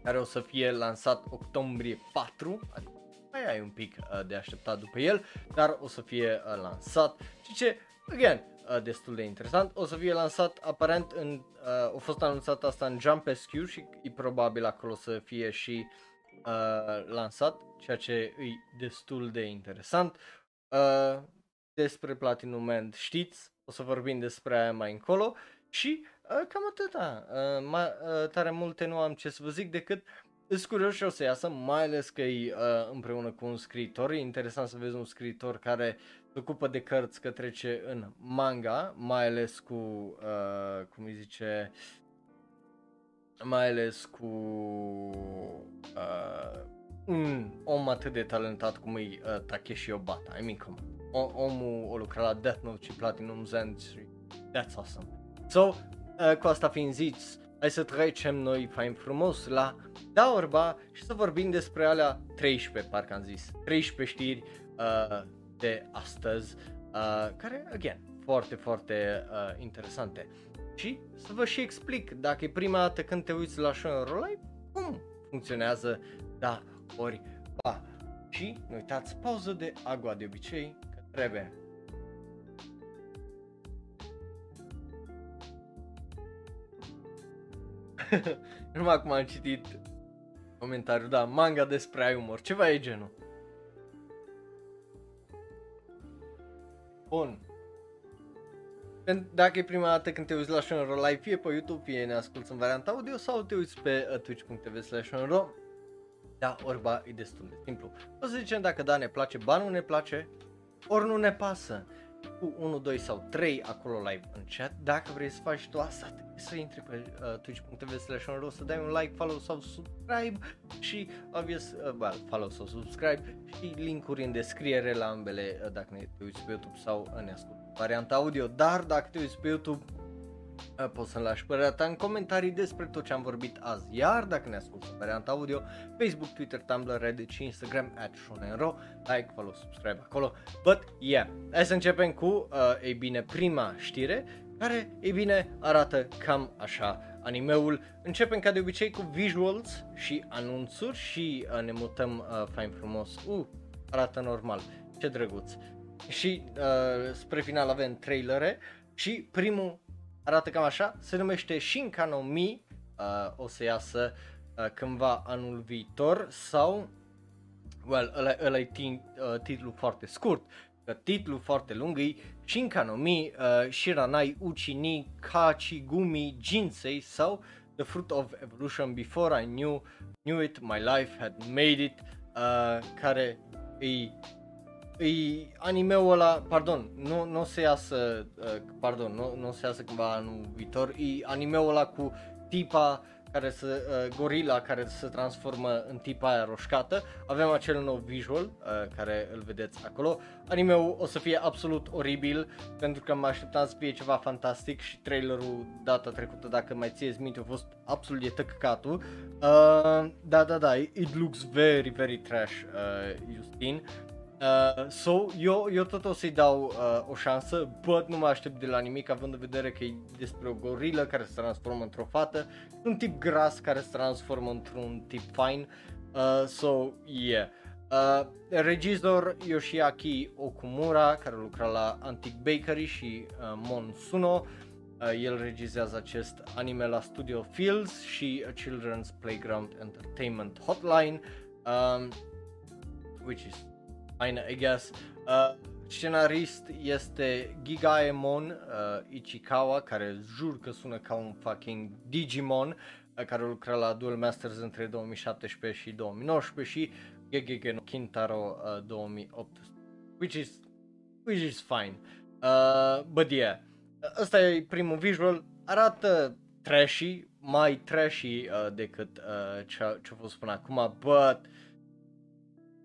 care o să fie lansat octombrie 4, adică mai ai un pic uh, de așteptat după el, dar o să fie uh, lansat și ce, again, uh, destul de interesant, o să fie lansat aparent în, uh, a fost anunțat asta în Jump SQ și e probabil acolo să fie și uh, lansat, ceea ce e destul de interesant. Uh, despre Platinum Man știți, o să vorbim despre aia mai încolo și uh, cam atâta. Uh, mai, uh, tare multe nu am ce să vă zic decât sunt curios și o să iasă, mai ales că e uh, împreună cu un scriitor. E interesant să vezi un scriitor care se ocupă de cărți că trece în manga, mai ales cu, uh, cum îi zice, mai ales cu uh, un om atât de talentat cum e uh, Takeshi Obata. I mean, come on. O, omul a lucrat la Death Note și Platinum Zen și that's awesome. So, uh, cu asta fiind zis, hai să trecem noi fain frumos la Daorba și să vorbim despre alea 13, parcă am zis, 13 știri uh, de astăzi, uh, care, again, foarte, foarte uh, interesante. Și să vă și explic, dacă e prima dată când te uiți la Shonen Live, cum funcționează da ori ba. Și nu uitați pauză de agua de obicei, că trebuie. Numai acum am citit comentariul, da, manga despre ai umor, ceva e genul. Bun. Dacă e prima dată când te uiți la Shonro Live, fie pe YouTube, fie ne asculti în varianta audio sau te uiți pe uh, twitch.tv slash da, orba e destul de simplu. O să zicem dacă da ne place, ba nu ne place, ori nu ne pasă. Cu 1, 2 sau 3 acolo live în chat. Dacă vrei să faci tu asta, trebuie să intri pe uh, twitch.tv slash să dai un like, follow sau subscribe și, obvious, uh, well, follow sau subscribe și linkuri în descriere la ambele uh, dacă ne uiți pe YouTube sau ne asculti varianta audio. Dar dacă te uiți pe YouTube, poți să-mi lași părerea ta în comentarii despre tot ce am vorbit azi. Iar dacă ne asculti varianta audio, Facebook, Twitter, Tumblr, Reddit și Instagram at Shonenro, like, follow, subscribe acolo. But yeah, hai să începem cu, uh, ei bine, prima știre, care, ei bine, arată cam așa animeul. Începem ca de obicei cu visuals și anunțuri și uh, ne mutăm uh, fain frumos. Uh, arată normal, ce drăguț. Și uh, spre final avem trailere și primul arată cam așa, se numește Shinkano Mi, uh, o să iasă uh, cândva anul viitor sau, well, ăla, ăla e tin, uh, titlul foarte scurt, că titlul foarte lung e Shinkano Mi uh, Shiranai Uchi ni Kachigumi Jinsei sau The Fruit of Evolution Before I Knew, knew It, My Life Had Made It, uh, care e e animeul ăla, pardon, nu, nu o să iasă, uh, pardon, nu, nu o să iasă cândva anul viitor, e animeul ăla cu tipa care se, uh, gorila care se transformă în tipa aia roșcată, avem acel nou visual uh, care îl vedeți acolo. Animeul o să fie absolut oribil pentru că mă așteptam să fie ceva fantastic și trailerul data trecută, dacă mai țineți minte, a fost absolut de tăcăcatul. Uh, da, da, da, it looks very, very trash, uh, Justin. Uh, so, eu, eu tot o să-i dau uh, o șansă, but nu mă aștept de la nimic având în vedere că e despre o gorilă care se transformă într-o fată, un tip gras care se transformă într-un tip fine, uh, so, yeah. Uh, regizor Yoshiaki Okumura, care lucra la Antique Bakery și uh, Monsuno, uh, el regizează acest anime la Studio Fields și A Children's Playground Entertainment Hotline, um, which is fine, I guess. Uh, scenarist este Gigaemon uh, Ichikawa, care jur că sună ca un fucking Digimon, uh, care lucra la Duel Masters între 2017 și 2019 și Gegege no Kintaro uh, 2018, which is, which is fine. Uh, but yeah, ăsta e primul visual, arată trashy, mai trashy uh, decât uh, ce, ce a fost până acum, but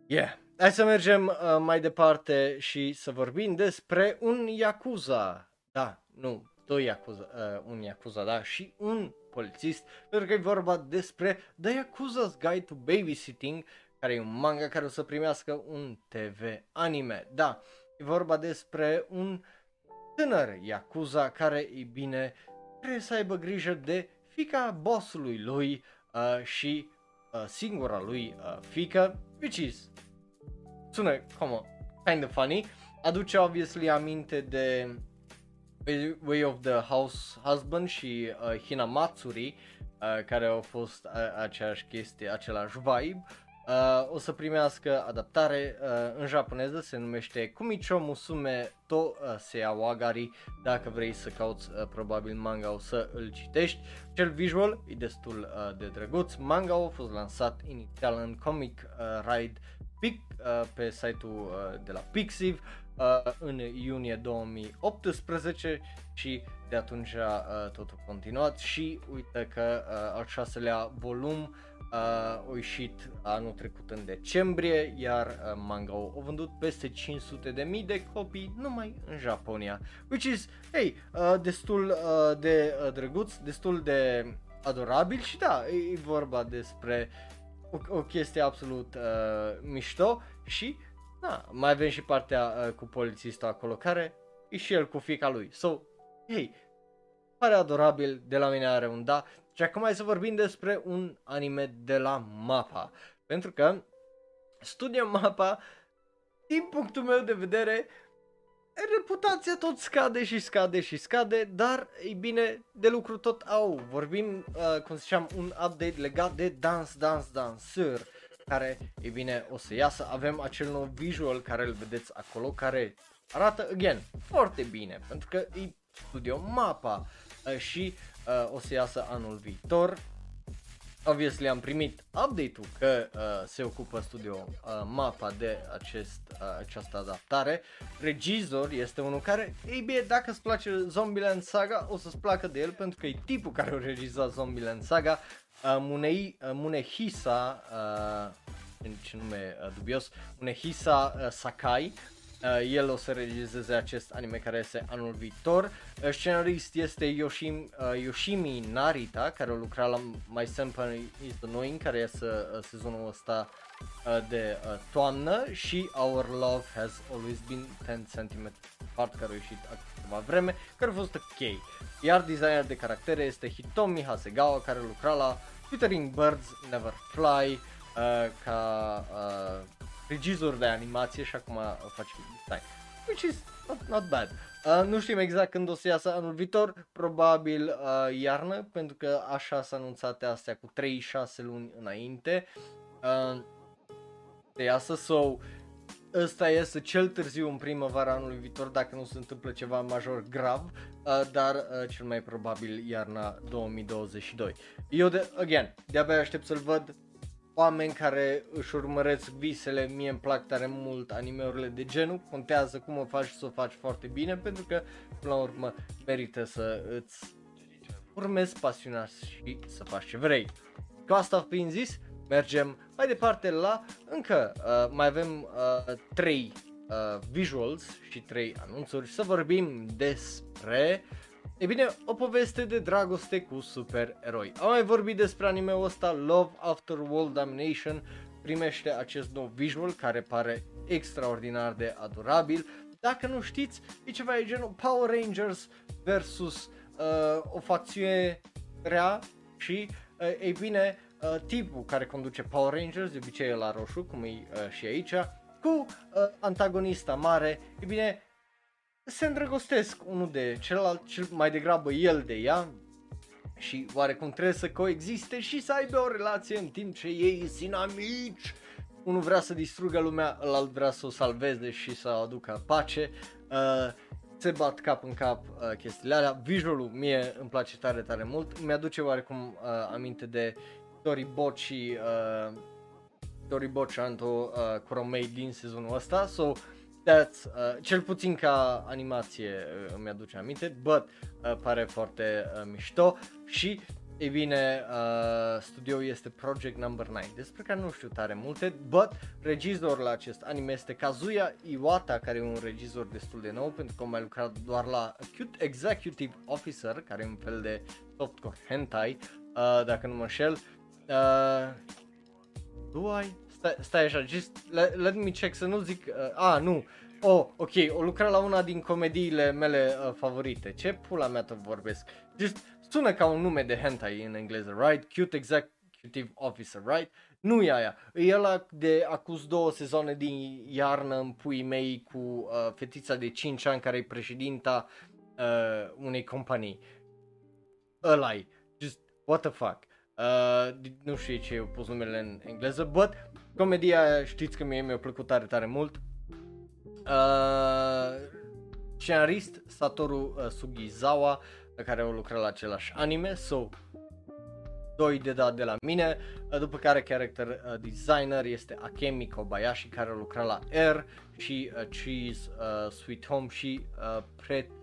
yeah. Hai să mergem uh, mai departe și să vorbim despre un Yakuza. Da, nu, doi Yakuza, uh, un Yakuza, da, și un polițist, pentru că e vorba despre The Yakuza's Guide to Babysitting, care e un manga care o să primească un TV anime. Da, e vorba despre un tânăr Yakuza care, e bine, trebuie să aibă grijă de fica bossului lui uh, și uh, singura lui uh, fică, which is, sună, come on, kind of funny, aduce obviously aminte de Way of the House Husband și uh, Hinamatsuri, uh, care au fost uh, aceeași chestie, același vibe. Uh, o să primească adaptare uh, în japoneză, se numește Kumicho Musume to uh, Seawagari, dacă vrei să cauți uh, probabil manga o să îl citești. Cel visual e destul uh, de drăguț, manga a fost lansat inițial în Comic uh, Ride Pic, uh, pe site-ul uh, de la Pixiv, uh, în iunie 2018 și de atunci uh, totul a continuat și uite că uh, al șaselea volum uh, a ieșit anul trecut în decembrie, iar uh, manga a vândut peste 500 de mii de copii numai în Japonia, which is, hey, uh, destul uh, de uh, drăguț, destul de adorabil și da, e, e vorba despre o, o chestie absolut uh, mișto și da, mai avem și partea uh, cu polițistul acolo care e și el cu fica lui. So, hey, pare adorabil, de la mine are un da. Și acum hai să vorbim despre un anime de la MAPA. Pentru că Studio MAPA, din punctul meu de vedere, reputația tot scade și scade și scade, dar, ei bine, de lucru tot au. Vorbim, uh, cum ziceam, un update legat de Dance Dance Dancer care, e bine, o să iasă. Avem acel nou visual care îl vedeți acolo, care arată, again, foarte bine, pentru că e studio mapa uh, și uh, o să iasă anul viitor. Obviously am primit update-ul că uh, se ocupă studio uh, mapa de acest, uh, această adaptare. Regizor este unul care, ei bine, dacă îți place Zombieland Saga, o să-ți placă de el pentru că e tipul care a regizat Zombieland Saga uh, Munei, uh, Munehisa, uh, ce nume uh, dubios, Munehisa uh, Sakai, Uh, el o să regizeze acest anime care este anul viitor. Uh, scenarist este Yoshim, uh, Yoshimi Narita, care a lucrat la My Senpai is Annoying, care este uh, sezonul ăsta uh, de uh, toamnă și Our Love Has Always Been 10 cm part care a ieșit acum vreme, care a fost ok. Iar designer de caractere este Hitomi Hasegawa, care lucra la Twittering Birds Never Fly, uh, ca uh, regizor de animație și acum face design. Which is not, not bad. Uh, nu știm exact când o să iasă anul viitor, probabil uh, iarnă, pentru că așa s-a anunțat astea cu 3-6 luni înainte. Uh, de iasă, so, ăsta este cel târziu în primăvara anului viitor dacă nu se întâmplă ceva major grav, uh, dar uh, cel mai probabil iarna 2022. Eu, de, again, de-abia aștept să-l văd, oameni care își urmăresc visele, mie îmi plac tare mult animeurile de genul, contează cum o faci să o faci foarte bine, pentru că, până la urmă, merită să îți urmezi pasiunea și să faci ce vrei. Cu asta fiind zis, mergem mai departe la încă, uh, mai avem uh, 3 uh, visuals și 3 anunțuri să vorbim despre E bine, o poveste de dragoste cu supereroi. Am mai vorbit despre anime-ul ăsta, Love After World Domination, primește acest nou visual care pare extraordinar de adorabil. Dacă nu știți, e ceva de genul Power Rangers versus uh, o facțiune rea și, uh, ei bine, uh, tipul care conduce Power Rangers, de obicei e la roșu, cum e uh, și aici, cu uh, antagonista mare, e bine, se îndrăgostesc unul de celălalt, cel mai degrabă el de ea și oarecum trebuie să coexiste și să aibă o relație în timp ce ei sunt amici. Unul vrea să distrugă lumea, ălalt vrea să o salveze și să o aducă pace. Uh, se bat cap în cap uh, chestiile alea. Visualul mie îmi place tare, tare mult. Mi-aduce oarecum uh, aminte de Tori Boci uh, storyboard Shanto uh, Kuromei din sezonul ăsta, so that's, uh, cel puțin ca animație uh, îmi aduce aminte, but uh, pare foarte uh, mișto și ei bine, uh, studioul este Project Number 9, despre care nu știu tare multe, but regizor la acest anime este Kazuya Iwata, care e un regizor destul de nou, pentru că a mai lucrat doar la Acute Executive Officer, care e un fel de softcore hentai, uh, dacă nu mă șel. Uh, do I? Stai, stai așa, just let, let me check să nu zic, uh, ah, nu, Oh, ok, o lucra la una din comediile mele uh, favorite. Ce pula mea tot vorbesc? Just sună ca un nume de hentai în engleză, right? Cute Executive Officer, right? Nu e aia. E ăla de acuz două sezoane din iarnă în puii mei cu uh, fetița de 5 ani care e președinta uh, unei companii. ăla Just, what the fuck. Uh, nu știu ce eu pus numele în engleză, but comedia aia știți că mie mi-a plăcut tare, tare mult. Uh, scenarist Satoru uh, Sugizawa care au lucrat la același anime, so doi de dat de la mine, uh, după care character uh, designer este Akemi Kobayashi care a lucrat la Air și uh, Cheese, uh, Sweet Home și uh,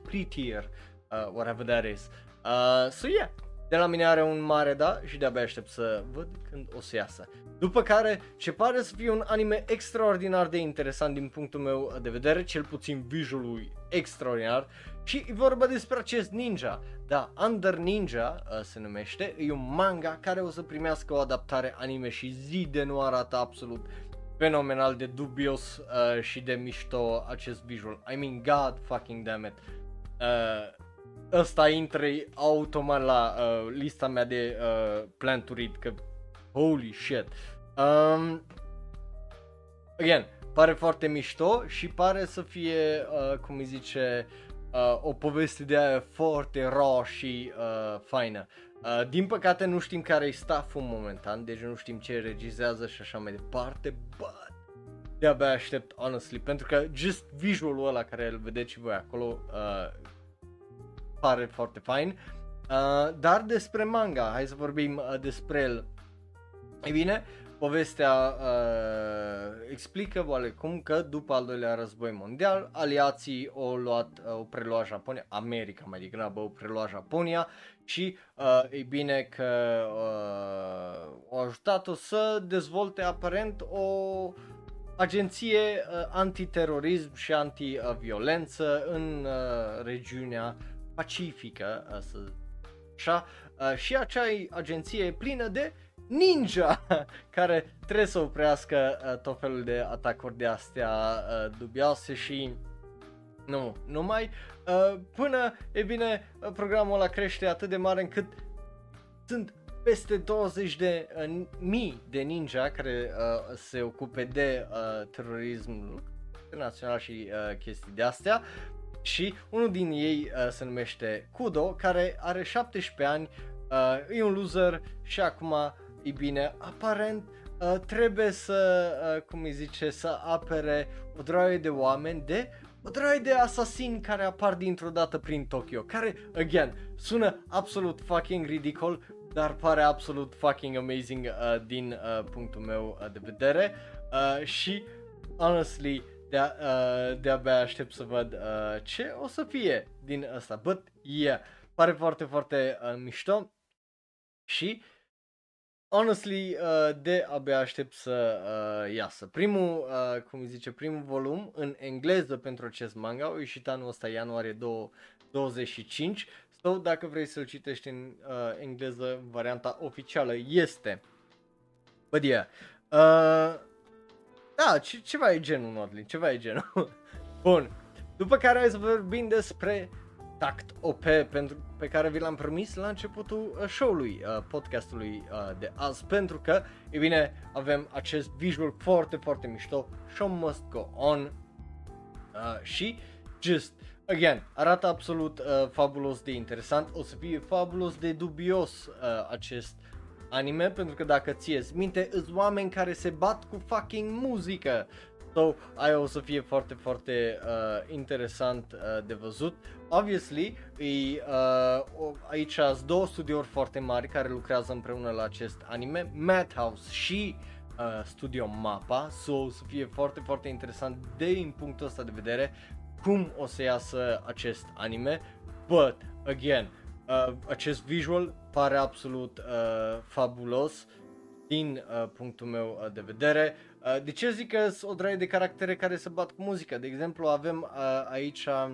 Prettier, uh, whatever that is. Uh, so yeah, de la mine are un mare da și de-abia aștept să văd când o să iasă. După care, ce pare să fie un anime extraordinar de interesant din punctul meu de vedere, cel puțin visualul extraordinar, și e vorba despre acest ninja. Da, Under Ninja uh, se numește, e un manga care o să primească o adaptare anime și zi de nu arată absolut fenomenal de dubios uh, și de mișto acest visual. I mean, god fucking damn it. Uh, ăsta intră automat la uh, lista mea de uh, plan to read, că holy shit. Um, again, pare foarte mișto și pare să fie, uh, cum îi zice, uh, o poveste de aia foarte raw și uh, faină. Uh, din păcate nu știm care e stafful momentan, deci nu știm ce regizează și așa mai departe, but de-abia aștept, honestly, pentru că just visualul ăla care îl vedeți și voi acolo, uh, pare foarte fain. Uh, dar despre manga, hai să vorbim uh, despre el. Ei bine, povestea uh, explică oarecum că după al doilea război mondial, aliații au luat, uh, au preluat Japonia, America mai degrabă au preluat Japonia și uh, ei bine că uh, au ajutat-o să dezvolte aparent o agenție uh, antiterorism și antiviolență în uh, regiunea pacifică, să așa, și acea agenție e plină de ninja care trebuie să oprească tot felul de atacuri de astea dubioase și nu, numai până, e bine, programul ăla crește atât de mare încât sunt peste 20 de uh, mii de ninja care uh, se ocupe de uh, terorism național și uh, chestii de astea și unul din ei uh, se numește Kudo, care are 17 ani, uh, e un loser și acum, e bine, aparent uh, trebuie să, uh, cum îi zice, să apere o droaie de oameni de o droaie de asasini care apar dintr-o dată prin Tokyo, care, again, sună absolut fucking ridicol, dar pare absolut fucking amazing uh, din uh, punctul meu uh, de vedere. Uh, și, honestly, de, uh, de-abia aștept să văd uh, ce o să fie din asta. But yeah, pare foarte, foarte uh, mișto și honestly uh, de abia aștept să uh, iasă. Primul, uh, cum zice, primul volum în engleză pentru acest manga a ieșit anul ăsta ianuarie 2025 sau so, dacă vrei să-l citești în uh, engleză, varianta oficială este. But yeah, uh, da, ce, ceva e genul, Nodlin, ceva e genul. Bun. După care hai să vorbim despre Tact OP pentru, pe care vi l-am promis la începutul uh, show-ului, uh, podcastului uh, de azi, pentru că, e bine, avem acest visual foarte, foarte mișto, Show Must Go On uh, și just, again, arată absolut uh, fabulos de interesant, o să fie fabulos de dubios uh, acest anime pentru că dacă ție minte, îți oameni care se bat cu fucking muzică. So, aia o să fie foarte, foarte uh, interesant uh, de văzut. Obviously, e, uh, aici sunt două studiouri foarte mari care lucrează împreună la acest anime, Madhouse și uh, Studio Mappa, so o să fie foarte, foarte interesant din punctul ăsta de vedere cum o să iasă acest anime, but, again, uh, acest visual pare absolut uh, fabulos din uh, punctul meu uh, de vedere. Uh, de ce zic că sunt o draie de caractere care se bat cu muzica? De exemplu, avem uh, aici uh,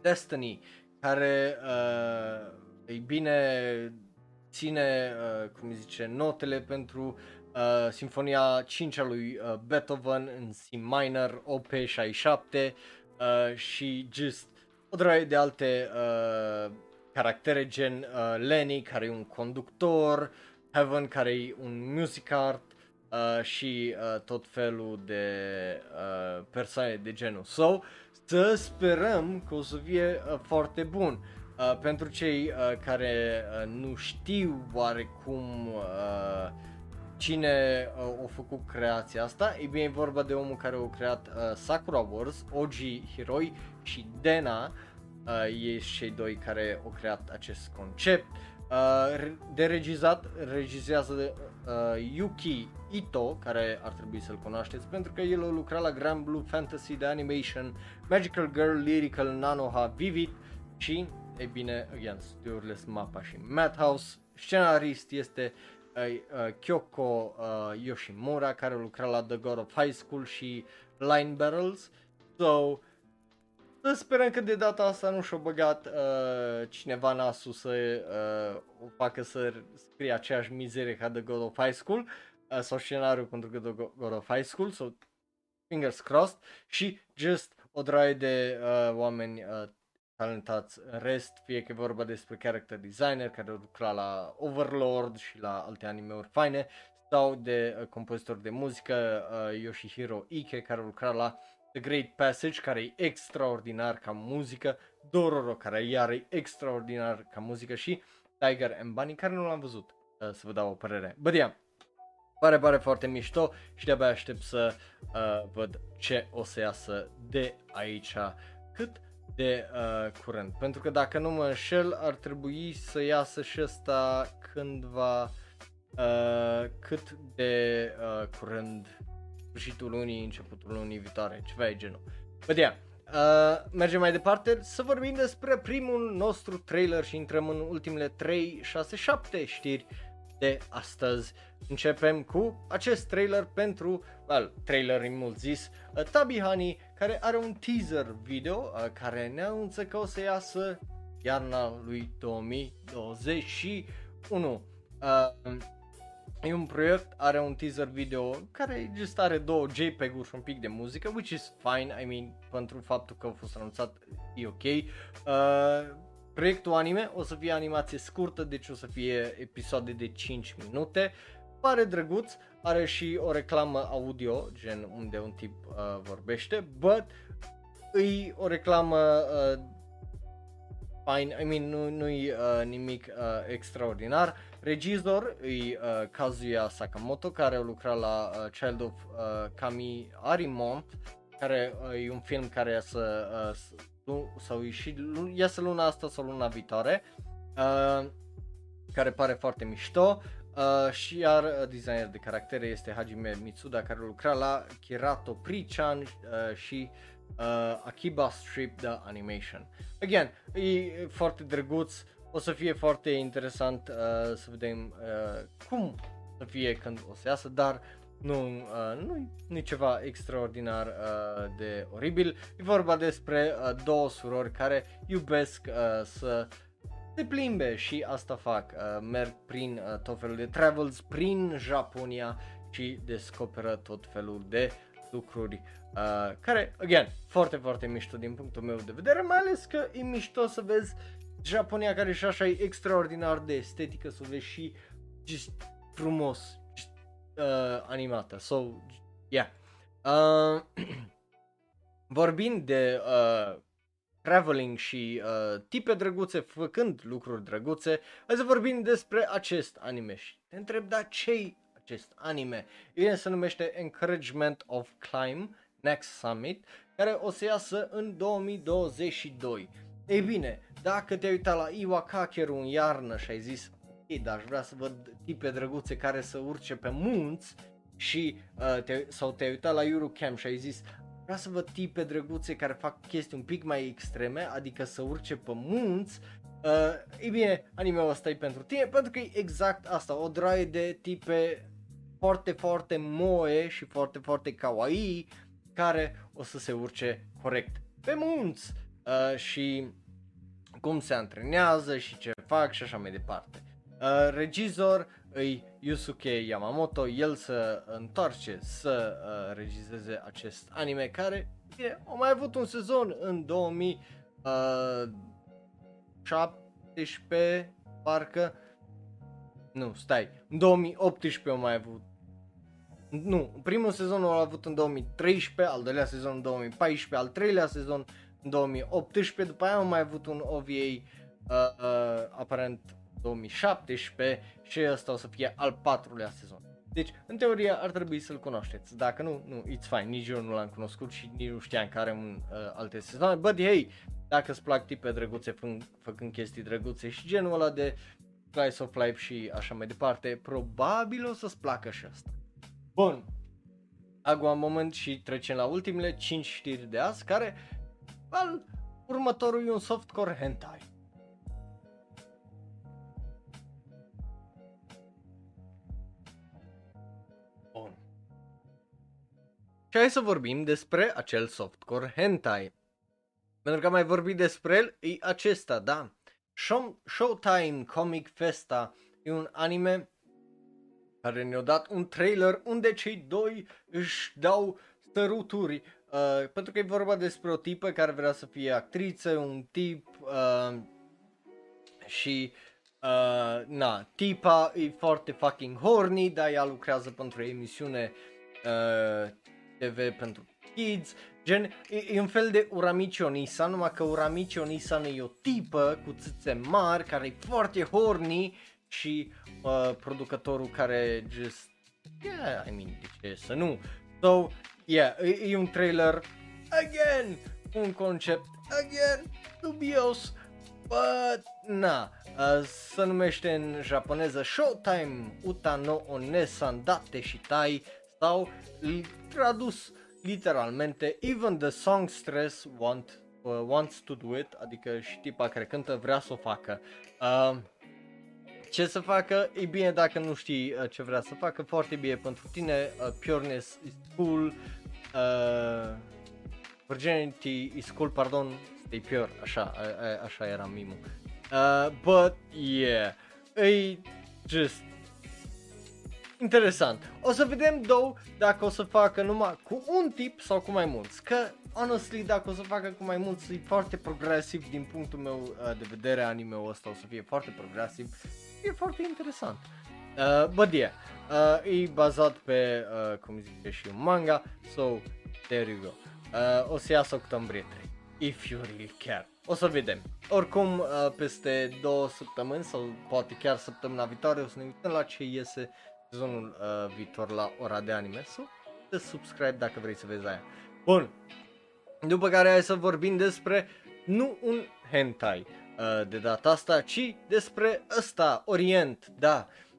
Destiny, care, uh, ei bine, ține, uh, cum zice, notele pentru uh, Sinfonia 5 a lui uh, Beethoven în C minor, OP67 uh, și just o draie de alte uh, caractere gen uh, Lenny, care e un conductor, Heaven, care e un music art uh, și uh, tot felul de uh, persoane de genul. So, să sperăm că o să fie uh, foarte bun. Uh, pentru cei uh, care uh, nu știu oarecum uh, cine uh, a făcut creația asta, e bine e vorba de omul care a creat uh, Sakura Wars, OG Hiroi și Dena, uh, ei cei doi care au creat acest concept. Uh, de regizat, regizează de, uh, Yuki Ito, care ar trebui să-l cunoașteți, pentru că el a lucrat la Grand Blue Fantasy de Animation, Magical Girl, Lyrical, Nanoha, Vivid și, e bine, again, studiourile Mappa și Madhouse. Scenarist este uh, uh, Kyoko uh, Yoshimura, care a lucrat la The God of High School și Line Barrels. So, să sperăm că de data asta nu și-a băgat uh, cineva nasul să uh, o facă să scrie aceeași mizerie ca The God of High School uh, sau scenariul pentru The God of High School, so fingers crossed și just o draie de uh, oameni uh, talentați. În rest, fie că e vorba despre character designer care lucra la Overlord și la alte anime-uri faine sau de uh, compozitor de muzică uh, Yoshihiro Ike care lucra la The Great Passage, care e extraordinar ca muzică, Dororo, care iar e extraordinar ca muzică și Tiger and Bunny, care nu l-am văzut, uh, să vă dau o părere. Bă, yeah, pare, pare foarte mișto și de-abia aștept să uh, văd ce o să iasă de aici cât de uh, curând. Pentru că dacă nu mă înșel, ar trebui să iasă și ăsta cândva uh, cât de uh, curând sfârșitul lunii, începutul lunii viitoare, ceva e genul. But yeah, uh, mergem mai departe să vorbim despre primul nostru trailer și intrăm în ultimele 3, 6, 7 știri de astăzi. Începem cu acest trailer pentru, well, trailer în mult zis, uh, Tabi Honey, care are un teaser video uh, care ne anunță că o să iasă iarna lui 2021. Uh, E un proiect, are un teaser video care just are două JPEG-uri și un pic de muzică, which is fine, I mean, pentru faptul că a fost anunțat e ok. Uh, proiectul anime o să fie animație scurtă, deci o să fie episoade de 5 minute. Pare drăguț, are și o reclamă audio, gen unde un tip uh, vorbește, but e o reclamă uh, fine, I mean, nu, nu-i uh, nimic uh, extraordinar. Regizor e uh, Kazuya Sakamoto, care a lucrat la uh, Child of uh, Kami Arimont, care uh, e un film care iasă, uh, sau și iasă luna asta sau luna viitoare, uh, care pare foarte mișto. Uh, și iar uh, designer de caractere este Hajime Mitsuda care lucra la Kirato Prichan uh, și uh, Akiba Strip The Animation. Again, e foarte drăguț, o să fie foarte interesant uh, să vedem uh, cum să fie când o să iasă, dar nu, uh, nu, nu e ceva extraordinar uh, de oribil. E vorba despre uh, două surori care iubesc uh, să se plimbe și asta fac. Uh, merg prin uh, tot felul de travels prin Japonia și descoperă tot felul de lucruri uh, care, again, foarte, foarte mișto din punctul meu de vedere, mai ales că e mișto să vezi Japonia care și așa e extraordinar de estetică, să o vezi și just frumos just, uh, animată. So, yeah. Uh, vorbind de uh, traveling și uh, tipe drăguțe făcând lucruri drăguțe, hai să vorbim despre acest anime și te întreb, da, ce acest anime? El se numește Encouragement of Climb Next Summit, care o să iasă în 2022. Ei bine, dacă te-ai uitat la Iwakakeru în iarnă și ai zis, ei, dar aș vrea să văd tipe drăguțe care să urce pe munți și uh, te, sau te-ai uitat la Eurocamp și ai zis vreau să văd tipe drăguțe care fac chestii un pic mai extreme, adică să urce pe munți, uh, e bine, anime-ul ăsta e pentru tine, pentru că e exact asta, o draie de tipe foarte, foarte moe și foarte, foarte kawaii, care o să se urce corect pe munți uh, și cum se antrenează și ce fac și așa mai departe. Uh, regizor îi Yusuke Yamamoto, el să întoarce să uh, regizeze acest anime care e, a mai avut un sezon în 2017, uh, parcă, nu, stai, în 2018 a mai avut nu, primul sezon l-a avut în 2013, al doilea sezon în 2014, al treilea sezon în 2018, după aia am mai avut un OVA uh, uh, aparent 2017 și ăsta o să fie al patrulea sezon. Deci, în teorie, ar trebui să-l cunoașteți. Dacă nu, nu, it's fine, nici eu nu l-am cunoscut și nici nu știam că are un, uh, alte sezoane. But hey, dacă îți plac tipe drăguțe fă- făcând chestii drăguțe și genul ăla de Slice of Life și așa mai departe, probabil o să-ți placă și asta. Bun. Acum moment și trecem la ultimele 5 știri de azi, care al următorul e un softcore hentai. Bun. Și hai să vorbim despre acel softcore hentai. Pentru că am mai vorbit despre el, e acesta, da. Show, Showtime Comic Festa e un anime care ne-a dat un trailer unde cei doi își dau săruturi. Uh, pentru că e vorba despre o tipă care vrea să fie actriță, un tip uh, și uh, na, tipa e foarte fucking horny, dar ea lucrează pentru o emisiune uh, TV pentru kids, gen, e, e un fel de Uramichi Onisa, numai că Uramichi Onisa e o tipă cu țâțe mari, care e foarte horny și uh, producătorul care just, yeah, I mean, de ce să nu? So, yeah, e, e un trailer, again, un concept, again, dubios, but, na, uh, se numește în japoneză Showtime Uta no Onesan Date Shitai sau tradus literalmente Even the song stress want, uh, wants to do it, adică și tipa care cântă vrea să o facă. Uh, ce să facă? E bine dacă nu știi uh, ce vrea să facă, foarte bine pentru tine, uh, pureness is cool, uh, virginity is cool, pardon, stay pure, așa, a, a, așa era mimul. Uh, but, yeah, e just interesant. O să vedem, două, dacă o să facă numai cu un tip sau cu mai mulți. Că, honestly, dacă o să facă cu mai mulți, e foarte progresiv din punctul meu uh, de vedere anime-ul ăsta, o să fie foarte progresiv e foarte interesant. Uh, but yeah, uh, e bazat pe, uh, cum zice și un manga, so there you go. Uh, o să iasă octombrie 3, if you really care. O să vedem. Oricum, uh, peste două săptămâni sau poate chiar săptămâna viitoare o să ne uităm la ce iese sezonul uh, viitor la ora de anime. So, de subscribe dacă vrei să vezi aia. Bun. După care hai să vorbim despre nu un hentai, Uh, de data asta, ci despre ăsta, Orient, da. Uh,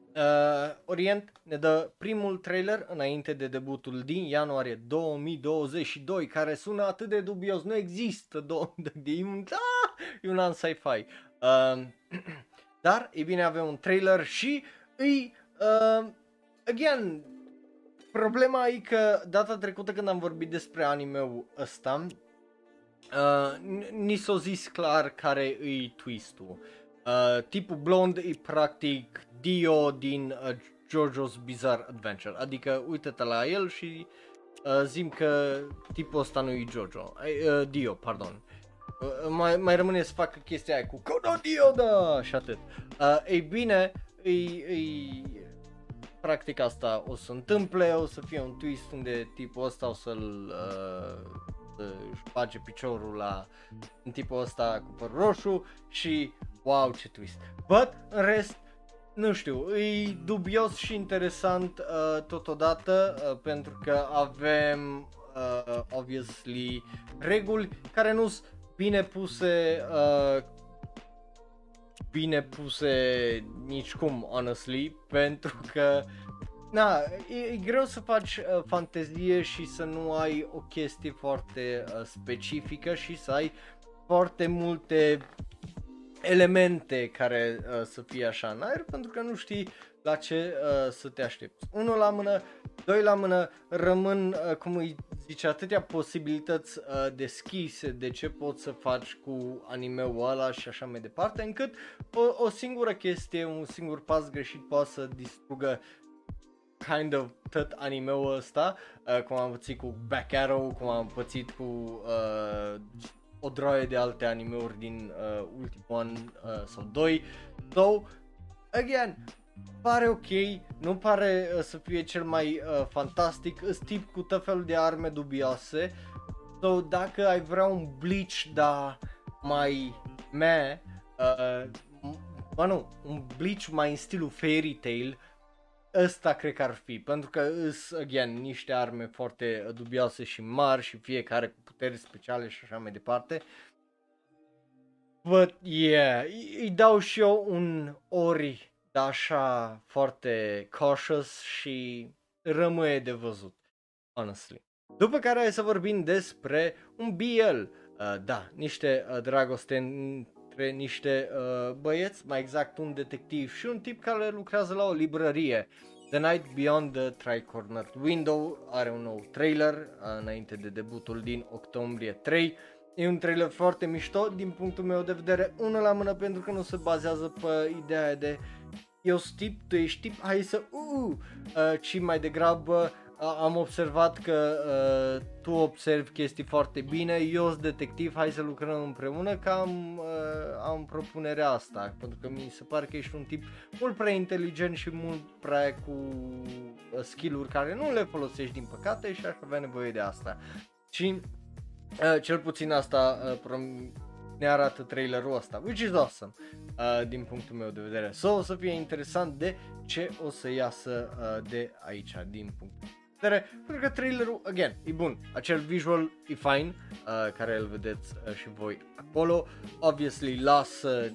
Orient ne dă primul trailer înainte de debutul din ianuarie 2022, care sună atât de dubios, nu există, do- e un, da, e un an sci-fi. Uh, dar, e bine, avem un trailer și îi, uh, again, problema e că data trecută când am vorbit despre anime-ul ăsta, Uh, ni s-a zis clar care e twist-ul. Uh, tipul blond e practic Dio din uh, JoJo's Bizarre Adventure, adică uite-te la el și uh, zim că tipul ăsta nu e Jojo, uh, Dio, pardon. Uh, mai, mai rămâne să facă chestia aia cu Kono Dio, da, și atât. Uh, ei bine, e, e, practic asta o să întâmple, o să fie un twist unde tipul ăsta o să-l uh, își bage piciorul la în tipul ăsta cu păr roșu și wow ce twist. But în rest nu știu, e dubios și interesant uh, totodată uh, pentru că avem uh, obviously reguli care nu sunt bine puse uh, bine puse nici cum honestly pentru că na, e, e greu să faci uh, fantezie și să nu ai o chestie foarte uh, specifică și să ai foarte multe elemente care uh, să fie așa în aer pentru că nu știi la ce uh, să te aștepți. Unul la mână, doi la mână, rămân, uh, cum îi zice, atâtea posibilități uh, deschise de ce poți să faci cu animeul ăla și așa mai departe, încât o, o singură chestie, un singur pas greșit poate să distrugă kind of tot animeul ăsta, uh, cum am pățit cu Back Arrow, cum am pățit cu uh, o droaie de alte animeuri din uh, ultimul an uh, sau doi. So, again, pare ok, nu pare uh, să fie cel mai uh, fantastic, îs tip cu tot felul de arme dubioase. So, dacă ai vrea un Bleach, da, mai me, uh, uh, nu, un Bleach mai în stilul Fairy Tail, ăsta cred că ar fi, pentru că îs, again, niște arme foarte dubioase și mari și fiecare cu puteri speciale și așa mai departe. But, yeah, îi dau și eu un ori dar așa foarte cautious și rămâne de văzut, honestly. După care hai să vorbim despre un BL, uh, da, niște uh, dragoste între niște uh, băieți, mai exact un detectiv și un tip care lucrează la o librărie. The Night Beyond the Tri-Cornered Window are un nou trailer uh, înainte de debutul din octombrie 3. E un trailer foarte mișto din punctul meu de vedere, unul la mână pentru că nu se bazează pe ideea de eu tip, tu ești tip, hai să uh, uh, ci mai degrabă uh, am observat că uh, tu observi chestii foarte bine, eu sunt detectiv, hai să lucrăm împreună că am, uh, am propunerea asta, pentru că mi se pare că ești un tip mult prea inteligent și mult prea cu uh, skill-uri care nu le folosești din păcate și aș avea nevoie de asta. Și uh, cel puțin asta uh, prom- ne arată trailerul ăsta, which is awesome uh, din punctul meu de vedere. So, o să fie interesant de ce o să iasă uh, de aici, din punctul de vedere, pentru că trailerul, again, e bun, acel visual e fine, uh, care îl vedeți uh, și voi acolo, obviously lasă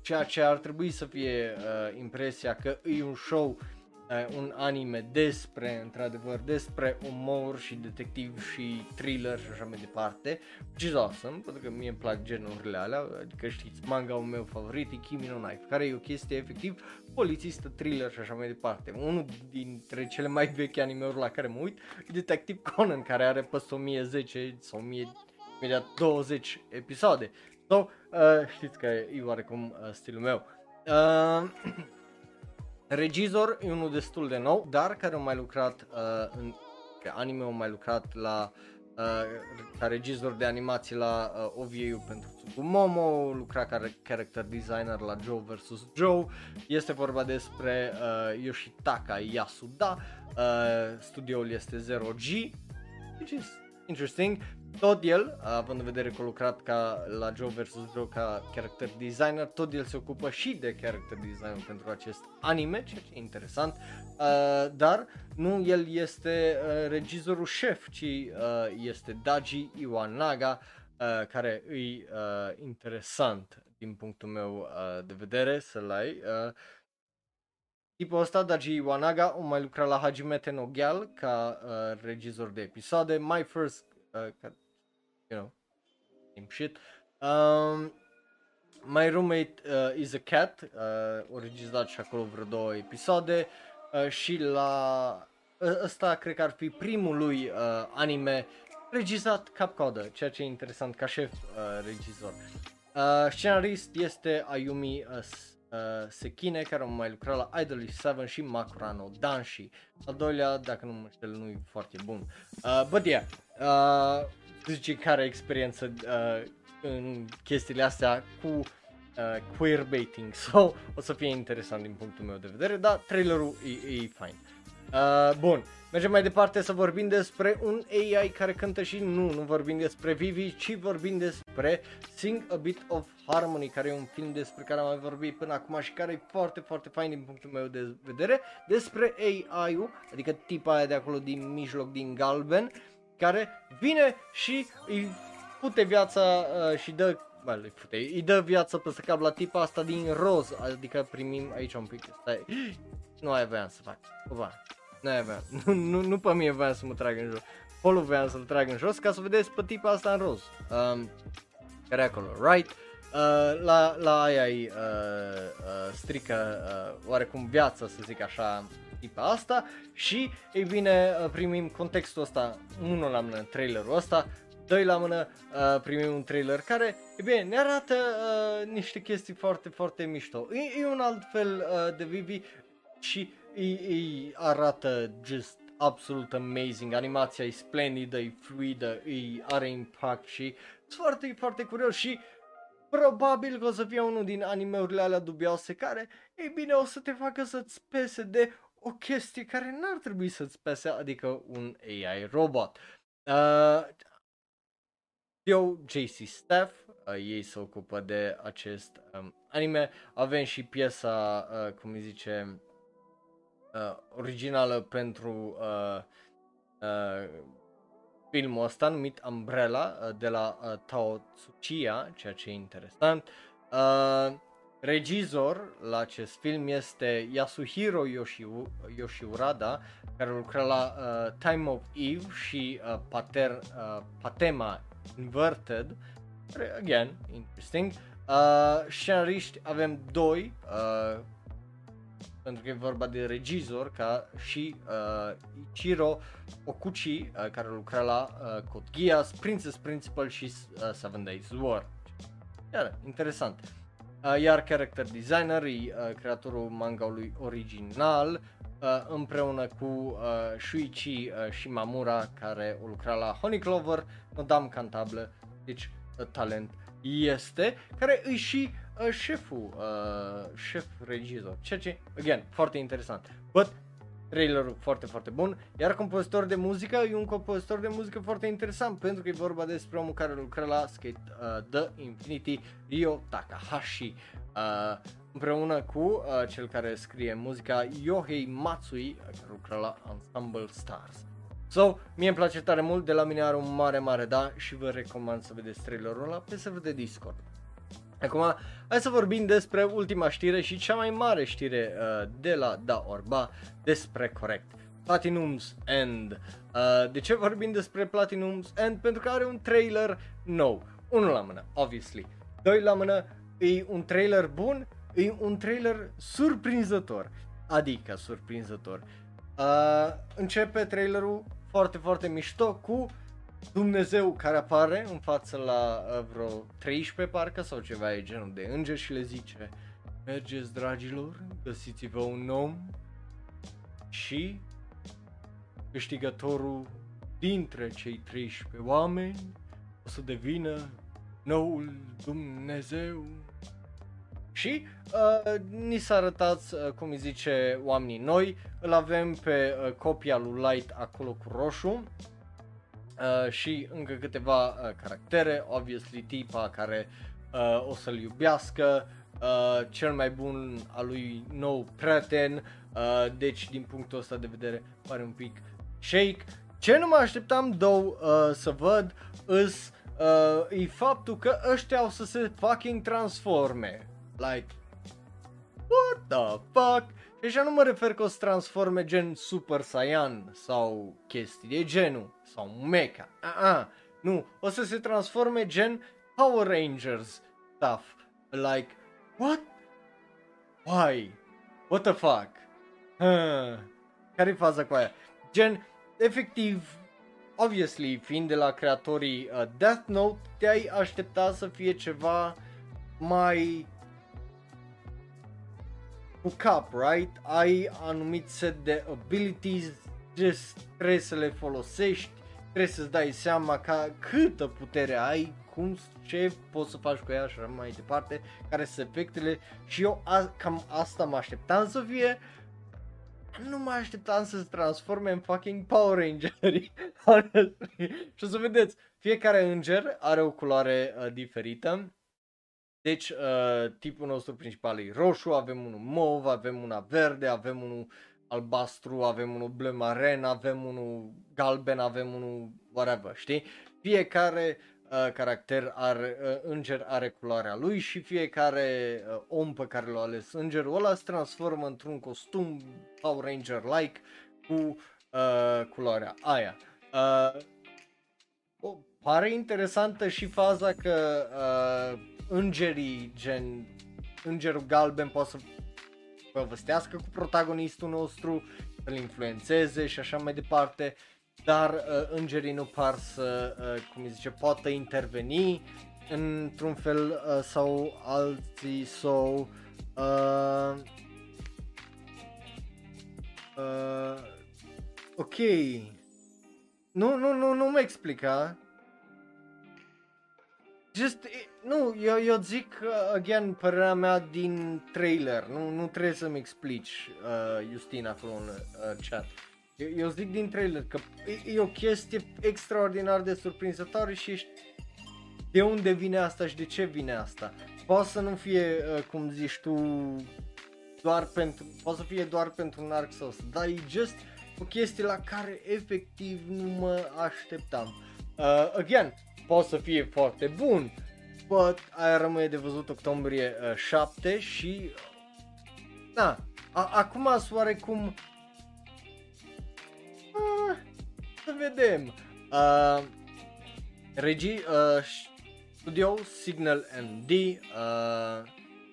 ceea ce ar trebui să fie uh, impresia că e un show uh, un anime despre, într-adevăr, despre umor și detectiv și thriller și așa mai departe, which is awesome, pentru că mie îmi plac genurile alea, adică știți, manga-ul meu favorit e Kimi no Knife, care e o chestie efectiv polițistă, thriller și așa mai departe. Unul dintre cele mai vechi anime-uri la care mă uit e Detective Conan, care are peste 1010 sau 1000, imediat 20 episoade. So, uh, știți că e oarecum uh, stilul meu. Uh, Regizor e unul destul de nou, dar care a mai lucrat uh, în pe anime, a mai lucrat la uh, ca regizor de animații la uh, OVA pentru Tsukumomo, lucra ca character designer la Joe vs. Joe. Este vorba despre uh, Yoshitaka Yasuda, uh, studioul este 0G, which is interesting. Tot el, având în vedere că a lucrat ca la Joe vs. Joe ca character designer, tot el se ocupă și de character design pentru acest anime, ceea ce e interesant, uh, dar nu el este uh, regizorul șef, ci uh, este Daji Iwanaga, uh, care e uh, interesant din punctul meu uh, de vedere să-l ai. Uh, Tipul ăsta, Daji Iwanaga, o mai lucra la Hajime Tenogyal ca uh, regizor de episoade. My First uh, you know, same shit. Um, My Roommate uh, is a Cat, uh, o regizat și acolo vreo două episoade uh, și la uh, ăsta cred că ar fi primul lui uh, anime regizat cap codă, ceea ce e interesant ca șef uh, regizor. Uh, scenarist este Ayumi uh, uh, Sekine, care a mai lucrat la Idol 7 și Makurano Danshi. Al doilea, dacă nu mă știu, nu e foarte bun. Uh, but yeah, uh, zice care experiență uh, în chestiile astea cu uh, queerbaiting. So, o să fie interesant din punctul meu de vedere, dar trailerul e, e fine. Uh, bun, mergem mai departe să vorbim despre un AI care cântă și nu, nu vorbim despre Vivi, ci vorbim despre Sing a Bit of Harmony, care e un film despre care am mai vorbit până acum și care e foarte, foarte fain din punctul meu de vedere, despre AI-ul, adică tipa aia de acolo din mijloc, din galben, care vine și îi pute viața uh, și dă well, îi, pute, îi dă viața peste cap la tipa asta din roz, adică primim aici un pic, stai, nu aia voiam să fac. Cumva. Nu aia voiam. Nu, nu, nu pe mine voiam să mă trag în jos. Polo voiam să-l trag în jos ca să vedeți pe tipa asta în roz. Um, care e acolo, right? Uh, la, la aia îi uh, uh, strică uh, oarecum viața, să zic așa, tipa asta și, ei bine, uh, primim contextul ăsta, unul la mână, trailerul ăsta, doi la mână, uh, primim un trailer care, e bine, ne arată uh, niște chestii foarte, foarte mișto. E, e un alt fel uh, de Vivi și îi, îi arată just absolut amazing, animația e splendidă, e fluidă, îi are impact și sunt foarte, foarte curios și probabil că o să fie unul din animeurile alea dubioase care, ei bine, o să te facă să-ți pese de o chestie care n-ar trebui să-ți pese, adică un AI robot. Uh, eu, JC Staff, uh, ei se ocupă de acest um, anime. Avem și piesa, uh, cum îi zice, uh, originală pentru uh, uh, filmul ăsta numit Umbrella uh, de la uh, Tao Tsuchiya, ceea ce e interesant. Uh, regizor la acest film este Yasuhiro Yoshi, Yoshiurada, care lucra la uh, Time of Eve și uh, Pater, uh, Patema Inverted, care, again, interesting. Uh, scenariști avem doi, uh, pentru că e vorba de regizor ca și uh, Ichiro Okuchi, uh, care lucra la uh, Code Geass, Princess Principal și uh, Seven Days War. Iar, interesant. Uh, iar character designer e uh, creatorul mangaului original uh, împreună cu uh, Shuichi uh, Shimamura care o lucra la Honey Clover, Madame Cantabile, deci uh, talent este, care îi și uh, șeful, uh, șef regizor, ceea ce, again, foarte interesant. But, trailerul foarte, foarte bun, iar compozitor de muzică e un compozitor de muzică foarte interesant pentru că e vorba despre omul care lucră la Skate uh, The Infinity, Ryo Takahashi, uh, împreună cu uh, cel care scrie muzica Yohei Matsui, care lucră la Ensemble Stars. So, mie îmi place tare mult, de la mine are un mare, mare da și vă recomand să vedeți trailerul ăla pe server de Discord. Acum, hai să vorbim despre ultima știre și cea mai mare știre uh, de la Da Orba despre corect. Platinum's End. Uh, de ce vorbim despre Platinum's End? Pentru că are un trailer nou. Unul la mână, obviously. Doi la mână, e un trailer bun, e un trailer surprinzător. Adică surprinzător. Uh, începe trailerul foarte, foarte mișto cu Dumnezeu care apare în față la uh, vreo 13 parcă sau ceva e genul de înger și le zice Mergeți dragilor, găsiți-vă un om și câștigătorul dintre cei 13 oameni o să devină noul Dumnezeu. Și uh, ni s-a arătat, uh, cum îi zice, oamenii noi. Îl avem pe uh, copia lui Light acolo cu roșu. Uh, și încă câteva uh, caractere, obviously tipa care uh, o să-l iubească, uh, cel mai bun al lui nou prieten, uh, deci din punctul ăsta de vedere pare un pic shake. Ce nu mă așteptam două uh, să văd îs uh, e faptul că ăștia o să se fucking transforme. Like, what the fuck? Și așa nu mă refer că o să transforme gen Super Saiyan sau chestii de genul sau Mecha. Uh-uh. Nu, o să se transforme gen Power Rangers stuff. Like, what? Why? What the fuck? Huh. Care-i faza cu aia? Gen, efectiv, obviously, fiind de la creatorii uh, Death Note, te-ai aștepta să fie ceva mai cu cap, right? Ai anumit set de abilities, just trebuie să le folosești, trebuie să-ți dai seama ca câtă putere ai, cum, ce poți să faci cu ea și mai departe, care sunt efectele. Și eu a, cam asta mă așteptam să fie, nu mă așteptam să se transforme în fucking Power Rangeri, și o să vedeți, fiecare înger are o culoare uh, diferită, deci, uh, tipul nostru principal e roșu, avem unul mov, avem una verde, avem unul albastru, avem unul bleu maren, avem unul galben, avem unul whatever, știi? Fiecare uh, caracter are, uh, înger are culoarea lui și fiecare uh, om pe care l-a ales îngerul ăla se transformă într-un costum Power Ranger-like cu uh, culoarea aia. Uh, o, pare interesantă și faza că uh, îngerii gen îngerul galben poate să povestească cu protagonistul nostru, să-l influențeze și așa mai departe, dar uh, îngerii nu par să, uh, cum îi zice, poată interveni. Într-un fel uh, sau alții sau uh, uh, ok. Nu, nu, nu, nu mă explica Just, nu, eu, eu zic, uh, again, părerea mea din trailer, nu, nu trebuie să-mi explici, uh, Justin, acolo în uh, chat. Eu, eu zic din trailer că e, e o chestie extraordinar de surprinzătoare și ești de unde vine asta și de ce vine asta. Poate să nu fie, uh, cum zici tu, doar pentru, poate să fie doar pentru un arc sau dar e just o chestie la care efectiv nu mă așteptam. Uh, again, poate să fie foarte bun, but aia rămâne de văzut octombrie uh, 7 și da, a- acum oarecum uh, să vedem. Uh, regi, uh, studio Signal MD, uh,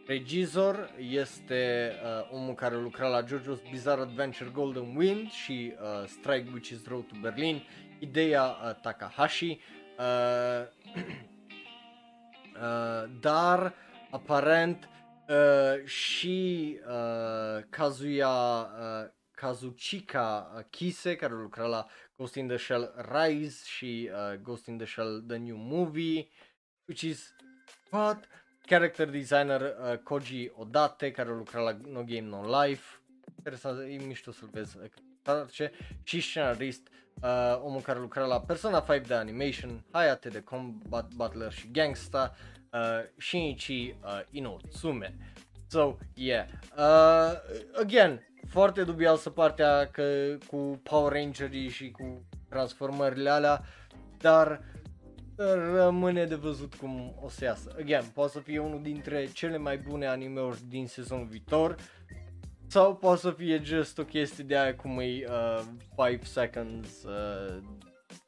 regizor este uh, omul care lucra la JoJo's Bizarre Adventure Golden Wind și uh, Strike Witches Road to Berlin, Ideea uh, Takahashi, Uh, uh, dar aparent uh, și uh, Kazuya uh, Kazuchika Kise care lucra la Ghost in the Shell Rise și uh, Ghost in the Shell The New Movie which is what character designer uh, Koji Odate care lucra la No Game No Life. Interesant, e mișto să-l vezi și scenarist uh, omul care lucra la Persona 5 de animation, Hayate de Combat Butler și Gangsta, uh, Shinichi uh, Inotsume. So, yeah. Uh, again, foarte dubioasă partea că cu Power Rangerii și cu transformările alea, dar rămâne de văzut cum o să iasă. Again, poate să fie unul dintre cele mai bune anime-uri din sezonul viitor sau poate să fie just o chestie de aia cum e 5 uh, seconds uh,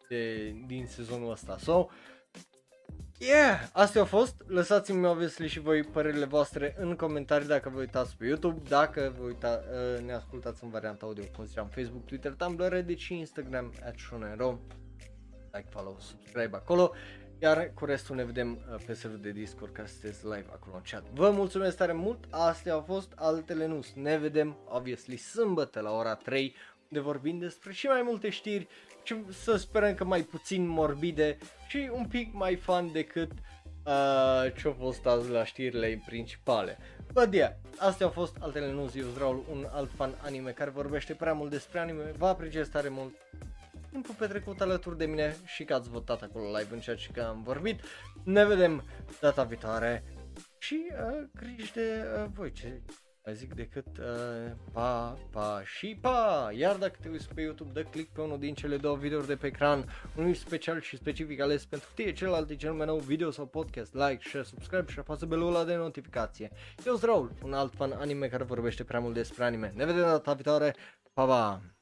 de, din sezonul ăsta. So, yeah, astea au fost. Lăsați-mi obviously și voi părerile voastre în comentarii dacă vă uitați pe YouTube, dacă vă uita, uh, ne ascultați în varianta audio, cum ziceam, Facebook, Twitter, Tumblr, Reddit și Instagram, at Like, follow, subscribe acolo. Iar cu restul ne vedem uh, pe serverul de Discord ca să sunteți live acolo în chat. Vă mulțumesc tare mult, astea au fost altele nu. Ne vedem, obviously, sâmbătă la ora 3, unde vorbim despre și mai multe știri și să sperăm că mai puțin morbide și un pic mai fun decât uh, ce-a fost azi la știrile principale. But yeah, astea au fost altele nu, eu Raul, un alt fan anime care vorbește prea mult despre anime, vă apreciez tare mult timpul petrecut alături de mine și că ați votat acolo live în ceea ce am vorbit. Ne vedem data viitoare și uh, griji de uh, voi ce mai zic decât uh, pa, pa și pa! Iar dacă te uiți pe YouTube, dă click pe unul din cele două videouri de pe ecran, unul special și specific ales pentru tine, celălalt e cel mai nou video sau podcast, like, share, subscribe și apasă belul ăla de notificație. Eu sunt Raul, un alt fan anime care vorbește prea mult despre anime. Ne vedem data viitoare, pa, pa!